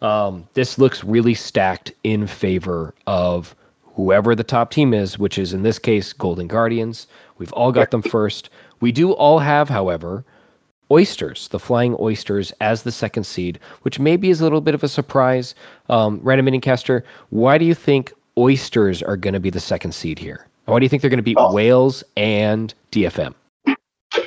Um, this looks really stacked in favor of whoever the top team is, which is in this case Golden Guardians. We've all got them first. We do all have, however, Oysters, the Flying Oysters, as the second seed, which maybe is a little bit of a surprise. Um, Random Caster, why do you think Oysters are going to be the second seed here? Why do you think they're going to beat oh. Whales and DFM?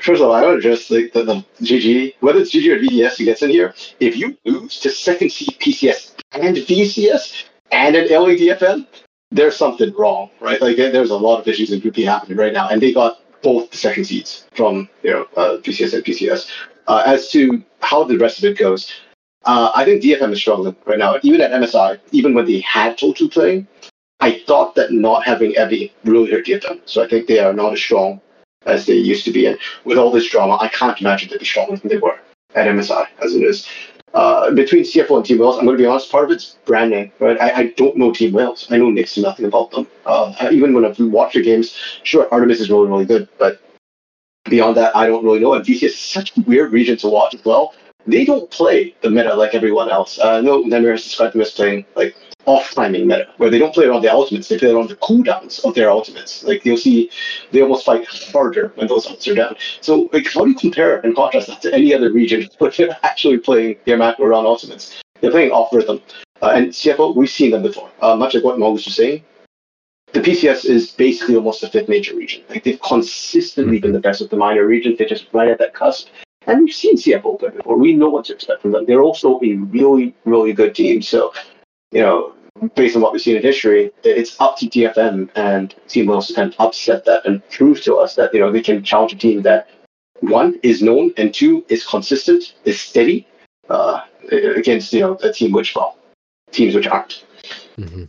First of all, I would just think that the GG, whether it's GG or VCS who gets in here, if you lose to second seed PCS and VCS and an LADFM, there's something wrong, right? Like there's a lot of issues in Group B happening right now, and they got both the second seeds from you know uh, PCS and PCS. Uh, as to how the rest of it goes, uh, I think DFM is struggling right now. Even at MSI, even when they had Tol2 playing, I thought that not having Evi really hurt DFM. So I think they are not as strong as they used to be. And with all this drama, I can't imagine they'd be stronger than they were at MSI as it is. Uh, between CFO and Team Whales, I'm going to be honest, part of it's branding, right? I, I don't know Team Whales. I know next to nothing about them. Uh, even when I've watched the games, sure, Artemis is really, really good, but beyond that, I don't really know. And VC is such a weird region to watch as well. They don't play the meta like everyone else. Uh, I know Nemir has described them as playing like off timing meta, where they don't play around the ultimates, they play around the cooldowns of their ultimates. Like you'll see, they almost fight harder when those ults are down. So, like, how do you compare and contrast that to any other region where they're actually playing their macro around ultimates? They're playing off rhythm. Uh, and CFO, we've seen them before. Uh, much like what Maulus was saying, the PCS is basically almost a fifth major region. Like they've consistently been the best of the minor regions. They're just right at that cusp. And we've seen CFO play before. We know what to expect from them. They're also a really, really good team. So you know, based on what we've seen in history, it's up to DFM and Team Whales to upset that and prove to us that you know they can challenge a team that one is known and two is consistent, is steady uh, against you know a team which well teams which aren't. Mm-hmm.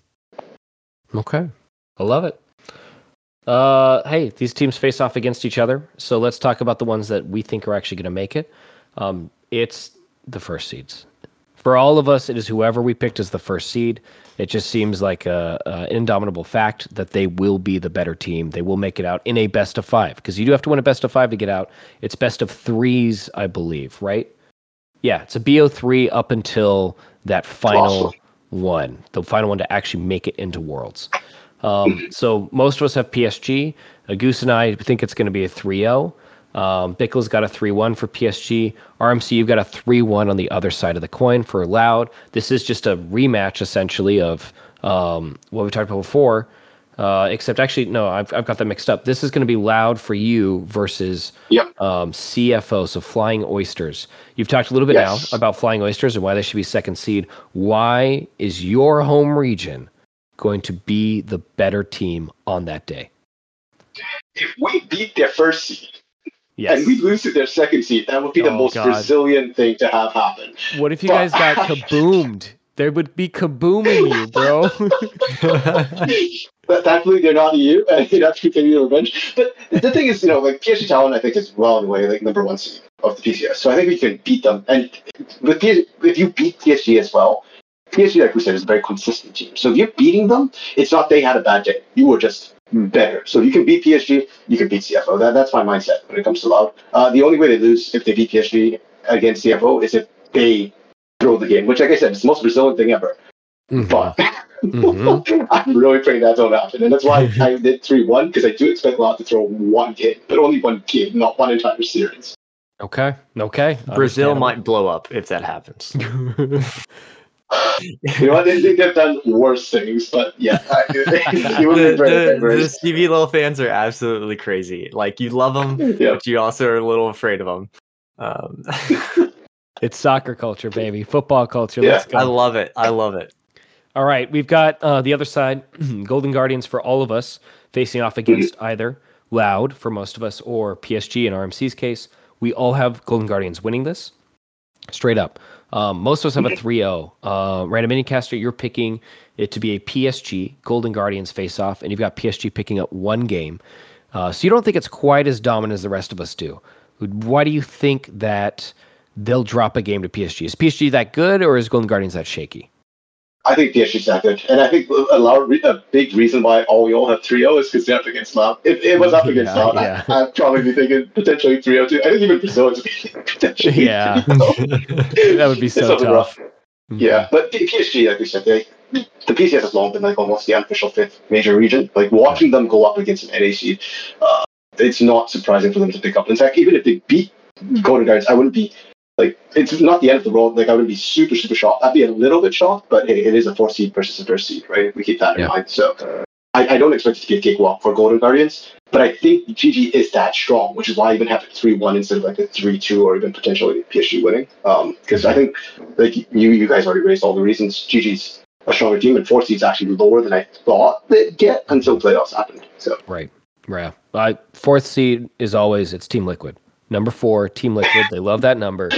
Okay, I love it. Uh, hey, these teams face off against each other, so let's talk about the ones that we think are actually going to make it. Um, it's the first seeds for all of us, it is whoever we picked as the first seed. It just seems like a, a, an indomitable fact that they will be the better team. They will make it out in a best of five because you do have to win a best of five to get out. It's best of threes, I believe, right? Yeah, it's a BO3 up until that final awesome. one, the final one to actually make it into Worlds. Um, so most of us have PSG. Uh, Goose and I think it's going to be a 3 0. Um, Bickle's got a 3 1 for PSG. RMC, you've got a 3 1 on the other side of the coin for Loud. This is just a rematch, essentially, of um, what we talked about before. Uh, except, actually, no, I've, I've got that mixed up. This is going to be Loud for you versus yep. um, CFO, so Flying Oysters. You've talked a little bit yes. now about Flying Oysters and why they should be second seed. Why is your home region going to be the better team on that day? If we beat their first seed, Yes. And we lose to their second seed. That would be the oh, most God. Brazilian thing to have happen. What if you but, guys got kaboomed? There would be kabooming you, bro. but thankfully, they're not you, and you'd have to continue your revenge. But the thing is, you know, like PSG Talon, I think is well in the way like number one seed of the PCS. So I think we can beat them. And with PSG, if you beat PSG as well, PSG, like we said, is a very consistent team. So if you're beating them, it's not they had a bad day. You were just better. So you can beat PSG, you can beat CFO. That, that's my mindset when it comes to Loud. Uh, the only way they lose if they beat PSG against CFO is if they throw the game, which, like I said, it's the most Brazilian thing ever. Mm-hmm. But mm-hmm. I'm really praying that don't happen. And that's why I did 3 1, because I do expect Loud to throw one game, but only one game, not one entire series. Okay. Okay. Brazil might blow up if that happens. you know what? They think they've done worse things, but yeah, the, the, the CBLOL fans are absolutely crazy. Like you love them, yeah. but you also are a little afraid of them. Um, it's soccer culture, baby. Football culture. Yeah. Let's go. I love it. I love it. All right, we've got uh, the other side, Golden Guardians for all of us, facing off against either Loud for most of us or PSG in RMC's case. We all have Golden Guardians winning this. Straight up. Um, most of us have a 3 0. Uh, Random Caster, you're picking it to be a PSG, Golden Guardians face off, and you've got PSG picking up one game. Uh, so you don't think it's quite as dominant as the rest of us do. Why do you think that they'll drop a game to PSG? Is PSG that good, or is Golden Guardians that shaky? I think PSG's that good, and I think a, lot, a big reason why all we all have 3-0 is because they're up against Laos. If it was up against yeah, yeah. I, would probably be thinking potentially 3-0 too. I think even Brazil is potentially Yeah, that would be so tough. Mm-hmm. Yeah, but PSG, like we said, they, the PCS has long been like almost the unofficial fifth major region. Like watching them go up against an NAC, uh, it's not surprising for them to pick up. In fact, even if they beat Golden Guards, I wouldn't be like it's not the end of the world. Like I wouldn't be super super shocked. I'd be a little bit shocked, but hey, it is a four seed versus a first seed, right? We keep that in mind. So I, I, don't expect it to be a cakewalk for Golden Guardians, but I think GG is that strong, which is why I even have it three one instead of like a three two or even potentially PSG winning. Um, because I think like you you guys already raised all the reasons GG's a stronger team and four seeds actually lower than I thought they'd get until playoffs happened. So right, yeah. Uh, fourth seed is always it's Team Liquid. Number four, Team Liquid. They love that number.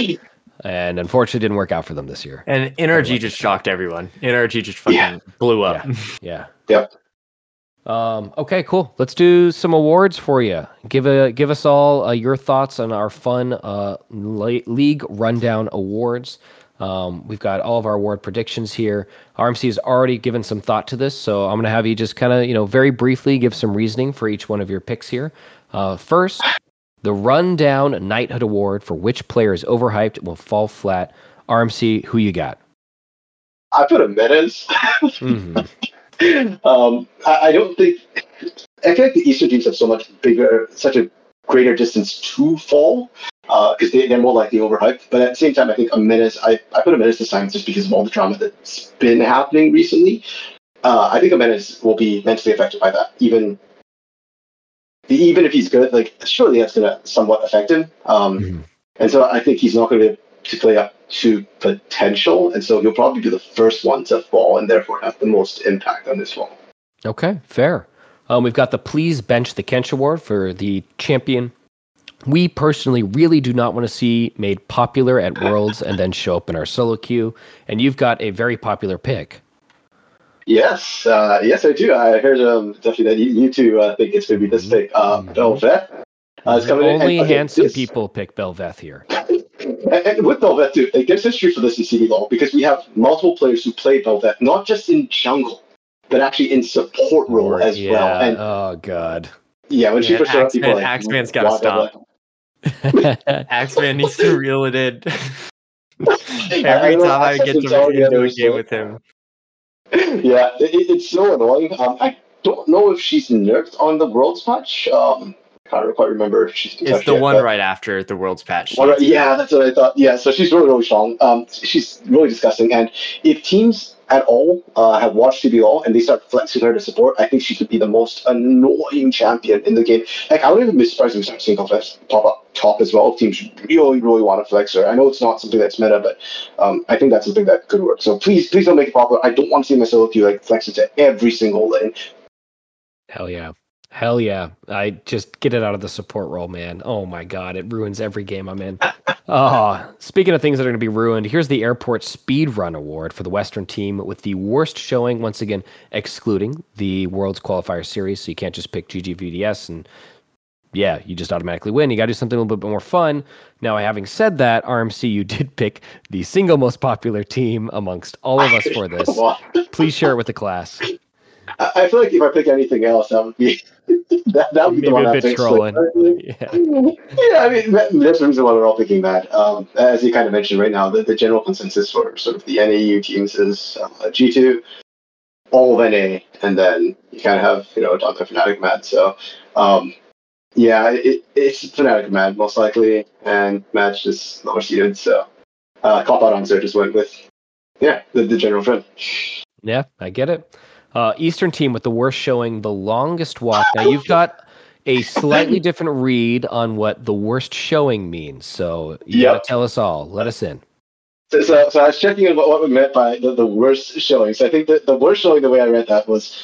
And unfortunately, didn't work out for them this year. And NRG just shocked everyone. NRG just fucking yeah. blew up. Yeah. yeah. Yep. Um, okay, cool. Let's do some awards for you. Give a give us all uh, your thoughts on our fun uh, league rundown awards. Um, we've got all of our award predictions here. RMC has already given some thought to this, so I'm going to have you just kind of, you know, very briefly give some reasoning for each one of your picks here. Uh, first, the Rundown Knighthood Award for which player is overhyped will fall flat. RMC, who you got? I put Emenes. mm-hmm. um, I, I, don't think. I feel like the Eastern teams have so much bigger, such a greater distance to fall because uh, they, they're more likely overhyped. But at the same time, I think Emenes, I, I put Emenes this time just because of all the drama that's been happening recently. Uh, I think Emenes will be mentally affected by that, even even if he's good, like surely that's going to somewhat affect him. Um, mm-hmm. And so I think he's not going to be able to play up to potential, and so he'll probably be the first one to fall, and therefore have the most impact on this fall. Okay, fair. Um, we've got the Please Bench the Kench Award for the champion. We personally really do not want to see made popular at Worlds and then show up in our solo queue. And you've got a very popular pick. Yes, uh, yes, I do. I heard um, definitely that you, you two uh, think it's going to be this pick. Uh, mm-hmm. Bel'Veth uh, is coming Only in. Only handsome this... people pick Bel'Veth here. and, with Bel'Veth, too, like, there's history for this in CBLOL because we have multiple players who play Bel'Veth, not just in jungle, but actually in support role as yeah. well. And, oh, God. Yeah, when yeah, she first showed up, people like, Axeman's got to stop. Axeman needs to reel it in. Every time I, I get to into a game with him, yeah, it, it's so annoying. Um, I don't know if she's nerfed on the Worlds patch. Um, I can't quite remember if she's. It's the yet, one right after the Worlds patch. Right, yeah, that's what I thought. Yeah, so she's really, really strong. Um, she's really disgusting. And if teams at all uh, have watched CBL and they start flexing her to support, I think she could be the most annoying champion in the game. Like, I wouldn't even be surprised if we start seeing her pop up top as well. Teams really, really want to flex her. I know it's not something that's meta, but um, I think that's something that could work. So please, please don't make it popular. I don't want to see my solo queue like flex it to every single lane. Hell yeah. Hell yeah. I just get it out of the support role, man. Oh my God. It ruins every game I'm in. oh, speaking of things that are going to be ruined, here's the Airport Speed Run Award for the Western team with the worst showing, once again, excluding the World's Qualifier Series. So you can't just pick GGVDS and yeah, you just automatically win. You got to do something a little bit more fun. Now, having said that, RMC, you did pick the single most popular team amongst all of us for this. Please share it with the class. I feel like if I pick anything else, that would be that, that would be Maybe the one a bit trolling. yeah. yeah, I mean, that, that's the reason why we're all thinking that. Um, as you kind of mentioned right now, the, the general consensus for sort of the NAU teams is uh, G2, all of NA, and then you kind of have, you know, Dr. Fnatic Mad. So, um, yeah, it, it's Fnatic Mad, most likely, and Match just lower seeded. So, uh, cop out answer just went with, yeah, the, the general trend. Yeah, I get it. Uh, Eastern team with the worst showing, the longest walk. Now you've got a slightly different read on what the worst showing means. So you yep. gotta tell us all. Let us in. So, so, so I was checking what, what we meant by the, the worst showing. So I think that the worst showing, the way I read that was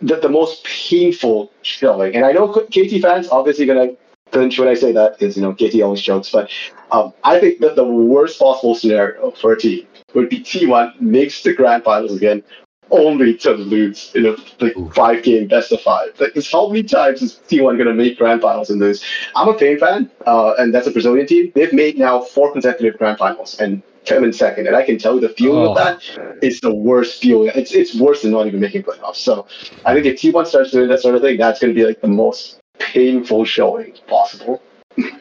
the, the most painful showing. And I know KT fans obviously gonna clinch when I say that because you know KT always jokes, but um, I think that the worst possible scenario for a team would be T1 makes the grand finals again, only to lose in a like, five game best of five. Like, how many times is T1 going to make grand finals and lose? I'm a Pain fan, uh, and that's a Brazilian team. They've made now four consecutive grand finals and come in second. And I can tell you the feeling oh. of that is the worst feeling. It's it's worse than not even making playoffs. So I think if T1 starts doing that sort of thing, that's going to be like the most painful showing possible.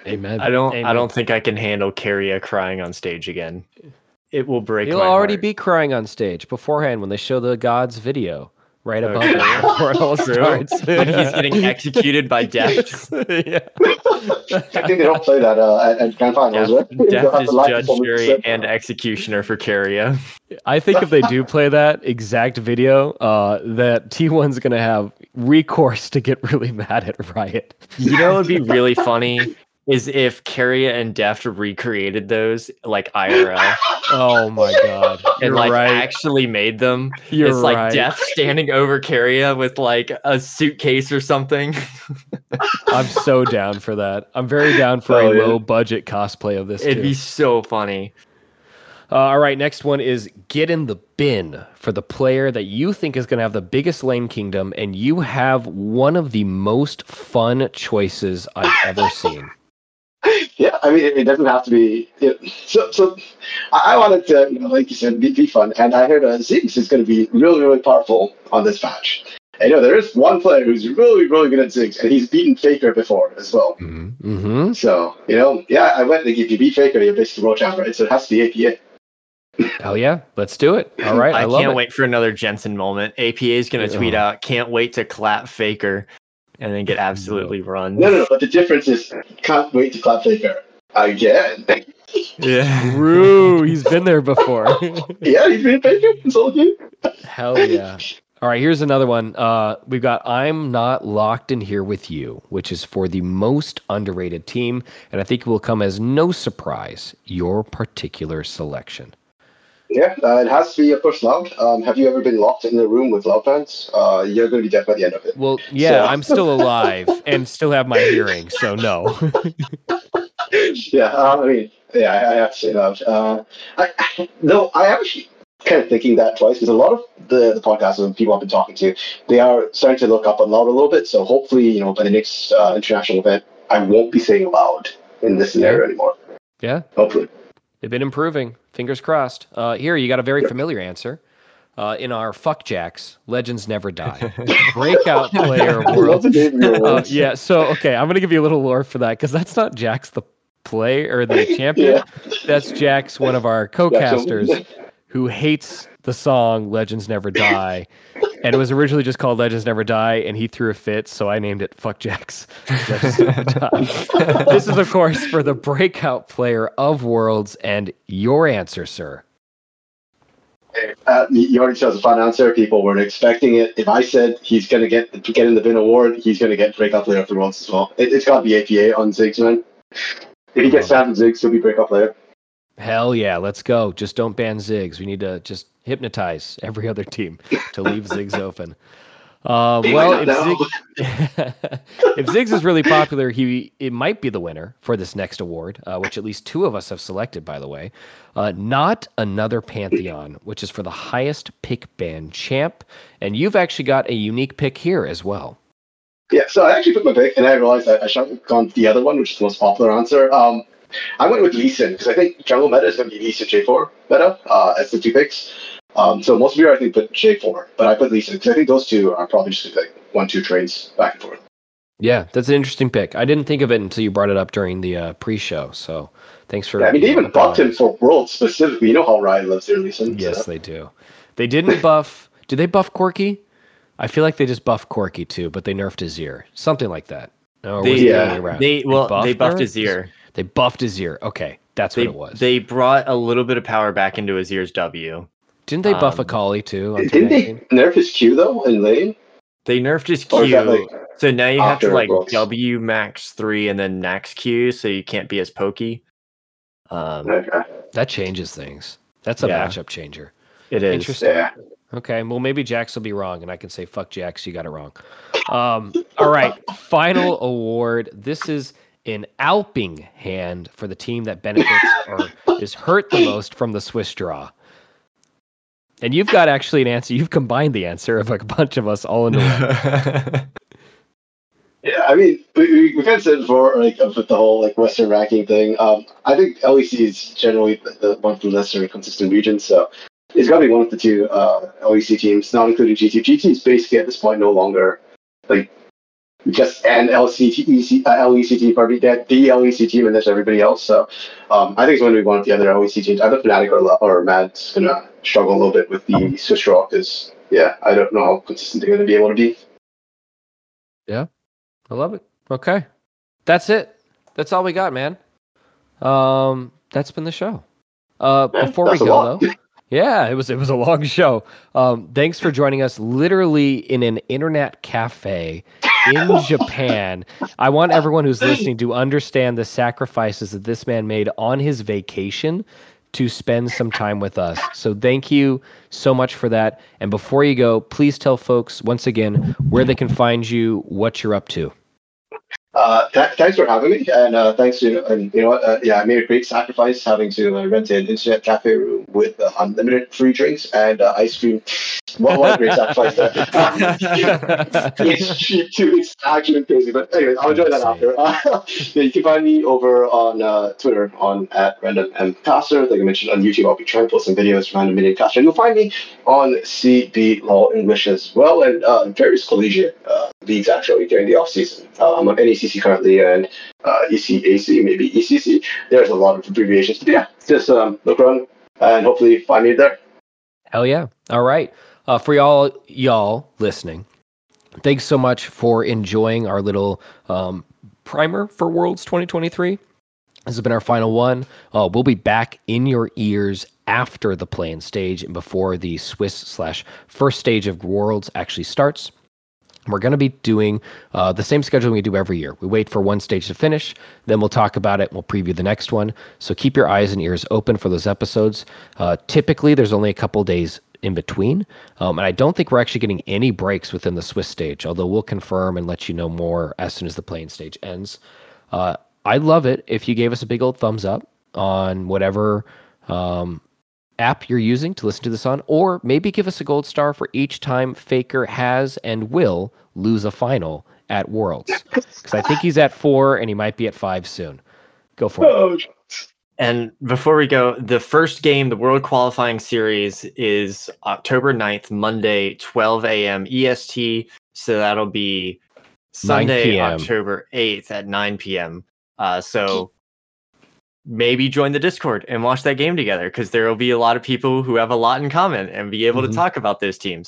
Amen. I don't. Amen. I don't think I can handle Keria crying on stage again it will break. He'll already heart. be crying on stage beforehand when they show the gods video right above okay. him before it all starts. when he's getting executed by Deft. yeah. I think they don't play that uh, at, at grand finals, Deft, right? Deft is judge, jury, and executioner for Keria. I think if they do play that exact video, uh, that T1's going to have recourse to get really mad at Riot. You know, it would be really funny is if Keria and Deft recreated those like IRL. oh my god. and You're like right. actually made them. You're it's like right. Deft standing over Keria with like a suitcase or something. I'm so down for that. I'm very down for oh, a yeah. low budget cosplay of this. It'd too. be so funny. Uh, all right, next one is get in the bin for the player that you think is going to have the biggest lane kingdom, and you have one of the most fun choices I've ever seen yeah, I mean, it, it doesn't have to be. You know, so, so I, wanted to, you know, like you said, be, be fun, and I heard uh, Ziggs is going to be really, really powerful on this patch. I know there is one player who's really, really good at Ziggs, and he's beaten Faker before as well. Mm-hmm. mm-hmm. So, you know, yeah, I went. Like, if you beat Faker, you're basically world champ, right? So it has to be APA. Hell yeah, let's do it. All right, I, I can't it. wait for another Jensen moment. APA is going to tweet out, "Can't wait to clap Faker." And then get absolutely run. No, no, no. But the difference is, can't wait to clap Faker again. yeah, True. He's been there before. yeah, he's been Faker. It's all good. Hell yeah. All right, here's another one. Uh, we've got I'm Not Locked in Here with You, which is for the most underrated team. And I think it will come as no surprise your particular selection. Yeah, uh, it has to be, of course, loud. Um, have you ever been locked in a room with loud fans? Uh, you're going to be dead by the end of it. Well, yeah, so. I'm still alive and still have my hearing, so no. yeah, uh, I mean, yeah, I, I, have to say that. Uh, I, I, no, I actually kind of thinking that twice because a lot of the, the podcasts and people I've been talking to, they are starting to look up on loud a little bit. So hopefully, you know, by the next uh, international event, I won't be saying loud in this scenario anymore. Yeah. Hopefully. They've been improving. Fingers crossed. Uh, here, you got a very familiar answer. Uh, in our fuck Jax, legends never die. Breakout player world. Uh, yeah. So okay, I'm gonna give you a little lore for that because that's not Jax the play or the champion. yeah. That's Jax, one of our co-casters, who hates the song "Legends Never Die," and it was originally just called "Legends Never Die," and he threw a fit, so I named it "Fuck Jax. this is, of course, for the breakout player of Worlds, and your answer, sir. Uh, you already chose a fun answer. People weren't expecting it. If I said he's going to get get in the bin award, he's going to get breakout player of the worlds as well. It, has got to be APA on Ziggs, man. If he gets oh. Sam Ziggs, he'll be breakout player. Hell yeah, let's go. Just don't ban Ziggs. We need to just hypnotize every other team to leave Ziggs open. Uh, well, if Ziggs, if Ziggs is really popular, he it might be the winner for this next award, uh, which at least two of us have selected, by the way. Uh, not another Pantheon, which is for the highest pick ban champ, and you've actually got a unique pick here as well. Yeah, so I actually put my pick, and I realized that I should have gone the other one, which is the most popular answer. Um, I went with Lee Sin because I think jungle meta is going to be Lee Sin J4 meta uh, as the two picks. Um, so most of you, are, I think, put J4, but I put Lee Sin because I think those two are probably just like one, two trades back and forth. Yeah, that's an interesting pick. I didn't think of it until you brought it up during the uh, pre-show. So thanks for. Yeah, I mean, they even buffed him for World specifically. You know how Ryan loves their Lee Sin. Yes, so. they do. They didn't buff. Did they buff Corki? I feel like they just buffed Corki too, but they nerfed Azir, something like that. No, they, yeah. They well, they buffed, they buffed Azir. They buffed Azir. Okay, that's they, what it was. They brought a little bit of power back into Azir's W. Didn't they buff um, Akali too? Didn't they nerf his Q though in lane? They nerfed his Q. Like so now you have to like W max three and then max Q, so you can't be as pokey. Um, okay. That changes things. That's a yeah, matchup changer. It is. Interesting. Yeah. Okay, well maybe Jax will be wrong, and I can say fuck Jax, you got it wrong. Um, all right, final award. This is an alping hand for the team that benefits or is hurt the most from the Swiss draw? And you've got actually an answer. You've combined the answer of a bunch of us all into one. Yeah, I mean, we, we kind of said before, like with the whole like Western ranking thing. Um, I think LEC is generally the, one of the lesser consistent regions, so it's got to be one of the two uh, LEC teams, not including GT. GT is basically at this point no longer like just an LCT, EC, uh, LEC team, probably that the LEC team, and there's everybody else. So um, I think it's going to be one of the other LEC teams. Think Fnatic or, or Mad's going to struggle a little bit with the Swiss draw because yeah, I don't know how consistent they're going to be able to be. Yeah. I love it. Okay. That's it. That's all we got, man. Um, that's been the show. Uh, before we go though, yeah, it was it was a long show. Um, thanks for joining us. Literally in an internet cafe in Japan. I want everyone who's listening to understand the sacrifices that this man made on his vacation to spend some time with us. So thank you so much for that. And before you go, please tell folks once again where they can find you, what you're up to. Uh, th- thanks for having me, and uh, thanks to and you know what, uh, yeah, I made a great sacrifice having to uh, rent an internet cafe room with uh, unlimited free drinks and uh, ice cream. What, what a great sacrifice! it's cheap too. It's actually crazy, but anyway, I'll enjoy that after. yeah, you can find me over on Twitter on at random m caster. Like I mentioned on YouTube, I'll be trying to post some videos from random minute caster. And you'll find me on CBLOL English as well, and various collegiate leagues actually during the off season. I'm on NEC ECC currently and uh, ECAC, maybe ECC. There's a lot of abbreviations. But yeah, just um, look around and hopefully find me there. Hell yeah. All right. Uh, for y'all, y'all listening, thanks so much for enjoying our little um, primer for Worlds 2023. This has been our final one. Uh, we'll be back in your ears after the play-in stage and before the Swiss slash first stage of Worlds actually starts. We're going to be doing uh, the same schedule we do every year. We wait for one stage to finish, then we'll talk about it. We'll preview the next one. So keep your eyes and ears open for those episodes. Uh, typically, there's only a couple days in between, um, and I don't think we're actually getting any breaks within the Swiss stage. Although we'll confirm and let you know more as soon as the play-in stage ends. Uh, I'd love it if you gave us a big old thumbs up on whatever um, app you're using to listen to this on, or maybe give us a gold star for each time Faker has and will lose a final at Worlds. Because I think he's at four and he might be at five soon. Go for oh, it. And before we go, the first game, the World Qualifying Series, is October 9th, Monday, 12 a.m. EST. So that'll be Sunday, October 8th at 9 p.m. Uh, so maybe join the Discord and watch that game together because there will be a lot of people who have a lot in common and be able mm-hmm. to talk about those teams.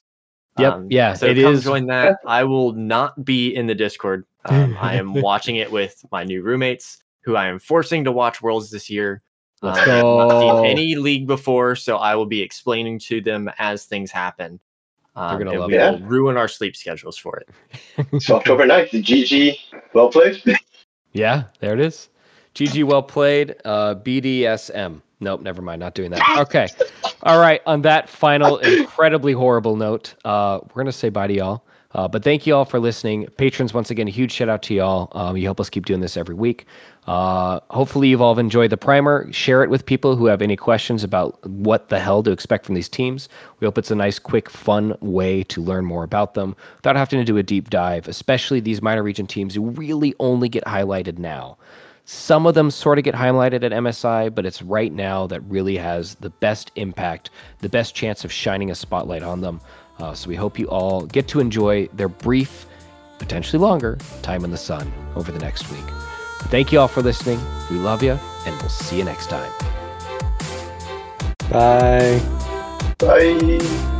Yep. Um, yeah. So it is. join that. I will not be in the Discord. Um, I am watching it with my new roommates who I am forcing to watch Worlds this year. Let's um, go. I've not seen any league before, so I will be explaining to them as things happen. Um, They're gonna love we it. will ruin our sleep schedules for it. so October 9th, the GG, well played. yeah, there it is. GG, well played. Uh, BDSM. Nope, never mind. Not doing that. Okay. All right. On that final incredibly horrible note, uh, we're going to say bye to y'all. Uh, but thank you all for listening. Patrons, once again, a huge shout out to y'all. Um, you help us keep doing this every week. Uh, hopefully, you've all enjoyed the primer. Share it with people who have any questions about what the hell to expect from these teams. We hope it's a nice, quick, fun way to learn more about them without having to do a deep dive, especially these minor region teams who really only get highlighted now. Some of them sort of get highlighted at MSI, but it's right now that really has the best impact, the best chance of shining a spotlight on them. Uh, so we hope you all get to enjoy their brief, potentially longer, time in the sun over the next week. Thank you all for listening. We love you, and we'll see you next time. Bye. Bye.